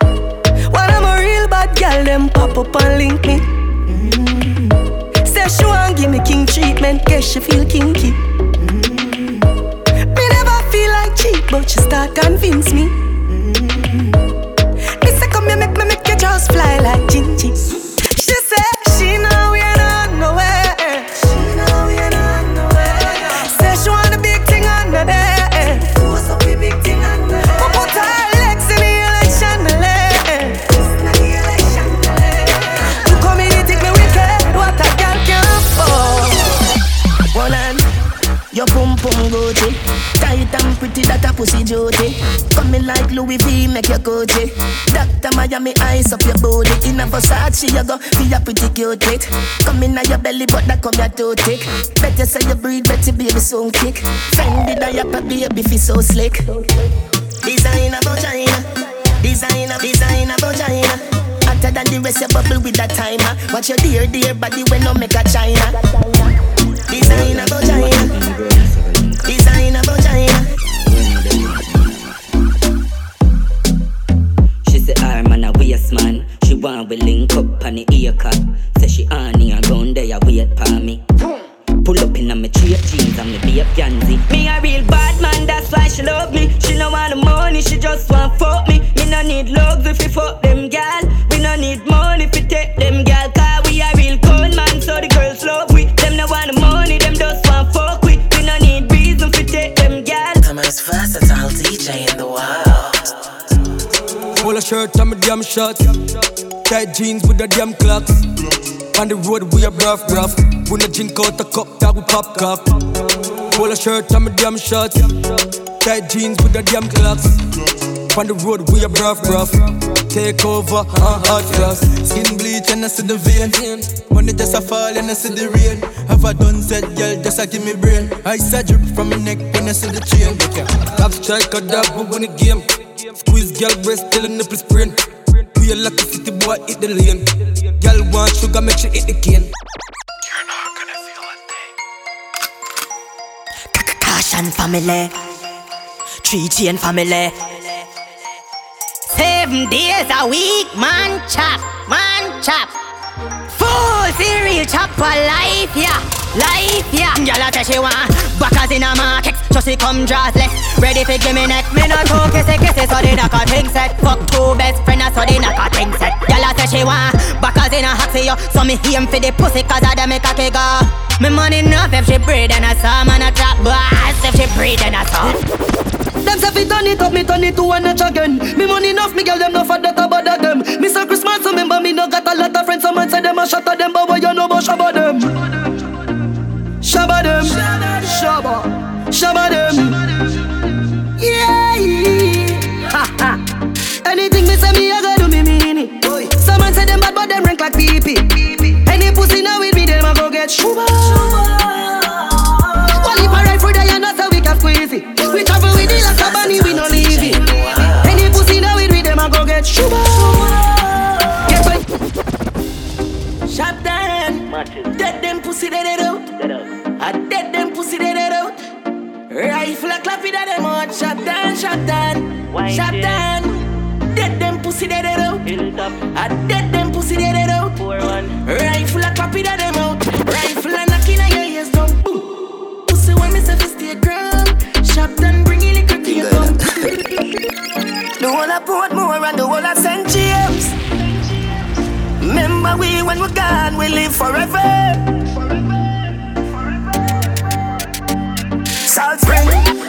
Speaker 7: when I'm a real bad girl, them pop up and link me. Mm. Say she want give me king treatment, guess she feel kinky. Mm. Me never feel like cheap, but she start convince me. Mm. Me say come here, make me make you just fly like Gingy. She say she know duty. Coming like Louis V, make your Gucci. Doctor Miami eyes up your booty. In a Versace, you go be a pretty cute lit. Come in your belly, but that come your too thick. Better say you breathe, better baby soon kick. Fendi diaper, baby feel so slick. Designer vagina, designer, designer vagina. Hotter than the rest, you bubble with that timer. Watch your dear, dear body when no make a China. Designer vagina, designer vagina.
Speaker 20: Man a waste man. She want we link up on the ear cut. Say she on here round there wait for me. Pull up in a me straight jeans and me be a pansy. Me a real bad man, that's why she love me. She no want the money, she just want fuck me. Me no need love if we fuck them gal. We no need money if we take them gal. Cause we a real cold man, so the girls love we. Them no want the money, them just want fuck we. We no need reason if we take them gal.
Speaker 27: I'm as versatile DJ in the world.
Speaker 44: Polo shirt and my damn shorts. Tight jeans with the damn clocks. On the road we a rough rough. We no drink out a cup that we pop cup. Polo shirt and my damn shorts. Tight jeans with the damn clocks. On the road we a rough rough. Take over, uh, hot cross.
Speaker 64: Skin bleach and I see the vein. Money just a fall and I see the rain. Have a done set, girl, just a give me brain. Ice a drip from my neck when I see the chain.
Speaker 44: Top striker that we win the game. Squeeze girl breast till the nipple sprain. We a lucky city boy hit the lane. Girl want sugar, make sure hit the cane.
Speaker 7: Caution family, three chain family. Seven days a week, man chop, man chop.
Speaker 38: Full see real chopper life, yeah. Life, yeah. Girl, I tell she want backers in a market. So she come drassless. Ready for give me neck. Me no talk, kissy, kissy, so they knock a thing set. Fuck two best friends, so they knock a thing set. Girl, I tell she want backers in a for you. So me aim for the pussy, cause I dem make a kick Me money enough if she breathe and I saw man a trap boss if she breathe and I saw.
Speaker 20: Them say fi turn it up, me turn it to a notch again. Me money enough, me girl them no for that about them. Me say Christmas, remember me no got a lot of friends. Some man say them a shot at them, but what you know about them? Shabba them, shabba, shabba them. Yeah, ha ha. Anything me say me, I gotta do me mean it. Some man say them bad, but them rank like pee pee. Any pussy now with me, them a go get shuba. Well, if I ride through the yard, that's how we can squeeze it. We travel with the last of money, we no leave it. Any pussy now with me, them a go get shuba. Get by.
Speaker 7: Shot down. Dead them pussy dead it out. I dead them pussy dead it out. Rifle a clap it at them out. Shot down, shot down. Shot down. Dead them pussy dead it out. I dead them pussy dead it out. Rifle a clap it at them out. Rifle a knocking on your ears down. Boom. Pussy when me say fi stay ground. Shot down, bring it like a king down. The whole of Portmore and the whole of St. James. Remember we when we're gone, we live forever. Salt Spring,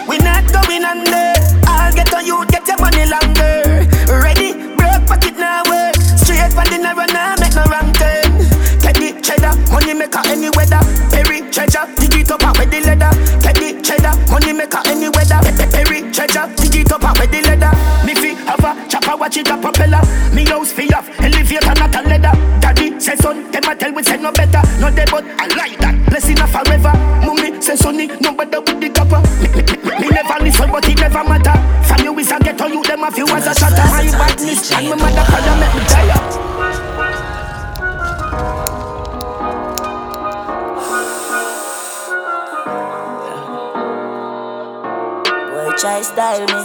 Speaker 7: we not going under. I'll get on you, get your money longer. Ready, broke pocket now work. Straight for the narrow now, make no wrong turn. Teddy cheddar, money maker any weather. Perry treasure, dig it up out with the leather. Teddy cheddar, money maker any weather. Perry treasure, dig it up out with the leather. Me fi have a chopper, watch it a propeller. Me house fi off, elevator not a leather. Say son, them a tell we say no better. No they but I like that, blessing a forever. Mummy say sonny, no better with the copper. Me, me, me, me never listen, but it never matter. From you is a ghetto, you them a few as a shatter. My badness and my mother father make me tired.
Speaker 42: Boy, try style me.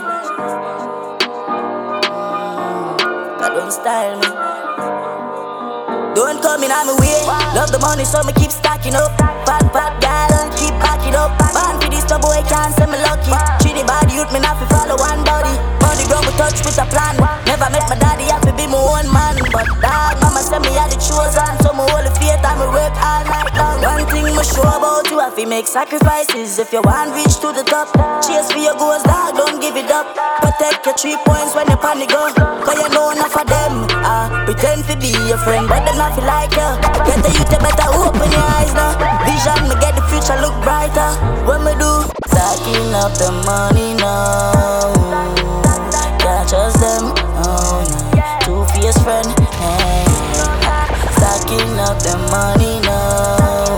Speaker 42: Mm, God don't style me. Don't come in on my way. Love the money, so me keep stacking up. Fat, fat gal, keep backing up. Born for this, boy can't say me lucky. Treat the body youth, me not fi follow one body. Money ground we touch with a plan. Never met my daddy, have to be my own man. But dad, mama said me had the chosen, so hold the faith and me work all night long. One thing me sure about you, have to make sacrifices. If you want reach to the top, chase for your goals, dog, don't give it up. Protect your three points when you panic go. Cause you know enough of them. Ah, pretend to be your friend, but they not feel like you. Get the youth, you better open your eyes now. Vision, me get the future look brighter. What me do, stacking up the money now. Can't trust them, oh no. Two fierce friend. Stacking up the money now.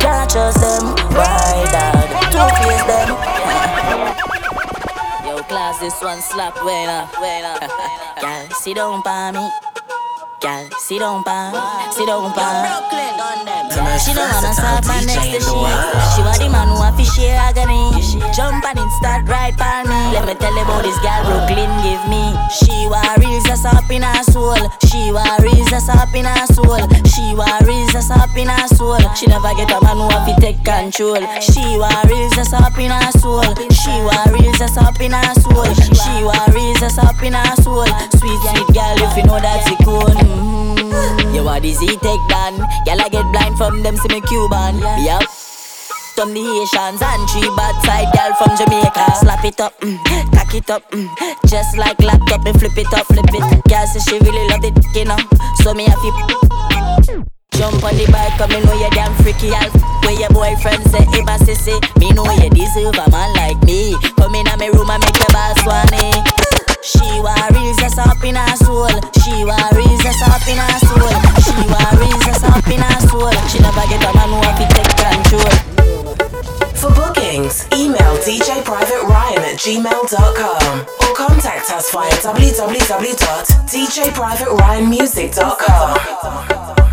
Speaker 42: Can't trust them, why dad? Two fierce them. Yo, class, this one slap, when up, when up. Girl, sit down by me. Girl, sit down by, sit down by. Yeah, she don't wanna stop my next to she. She want the man who have to share agony. Jump and it start right by me. Let me tell you about this girl Brooklyn give me. She worries that's up in her soul. She worries that's up in her soul. She worries that's up in her soul. She never get a man who have to take control. She worries that's up in her soul. She worries that's up in her soul. She worries that's up in her soul. Sweet, sweet girl, if you know that's it cool. Mm-hmm. You are take down. Girl, I get blind from them, see me Cuban. Yup. From the Haitians and three bad side girl from Jamaica. Slap it up, mm, cock it up, mm, just like laptop. Me flip it up, flip it. Girl say she really love it, you know. So me have to jump on the bike, cause me know you damn freaky. Girl, where your boyfriend say, hey, my sissy, me know you deserve a man like me. Come in my room and make your boss swanny. She worries that's up in her soul. She worries that's up in her soul. She worries that's up in her soul. She never get a man who have to take control.
Speaker 27: For bookings, email djprivateryan at gmail.com or contact us via www.djprivateryanmusic.com.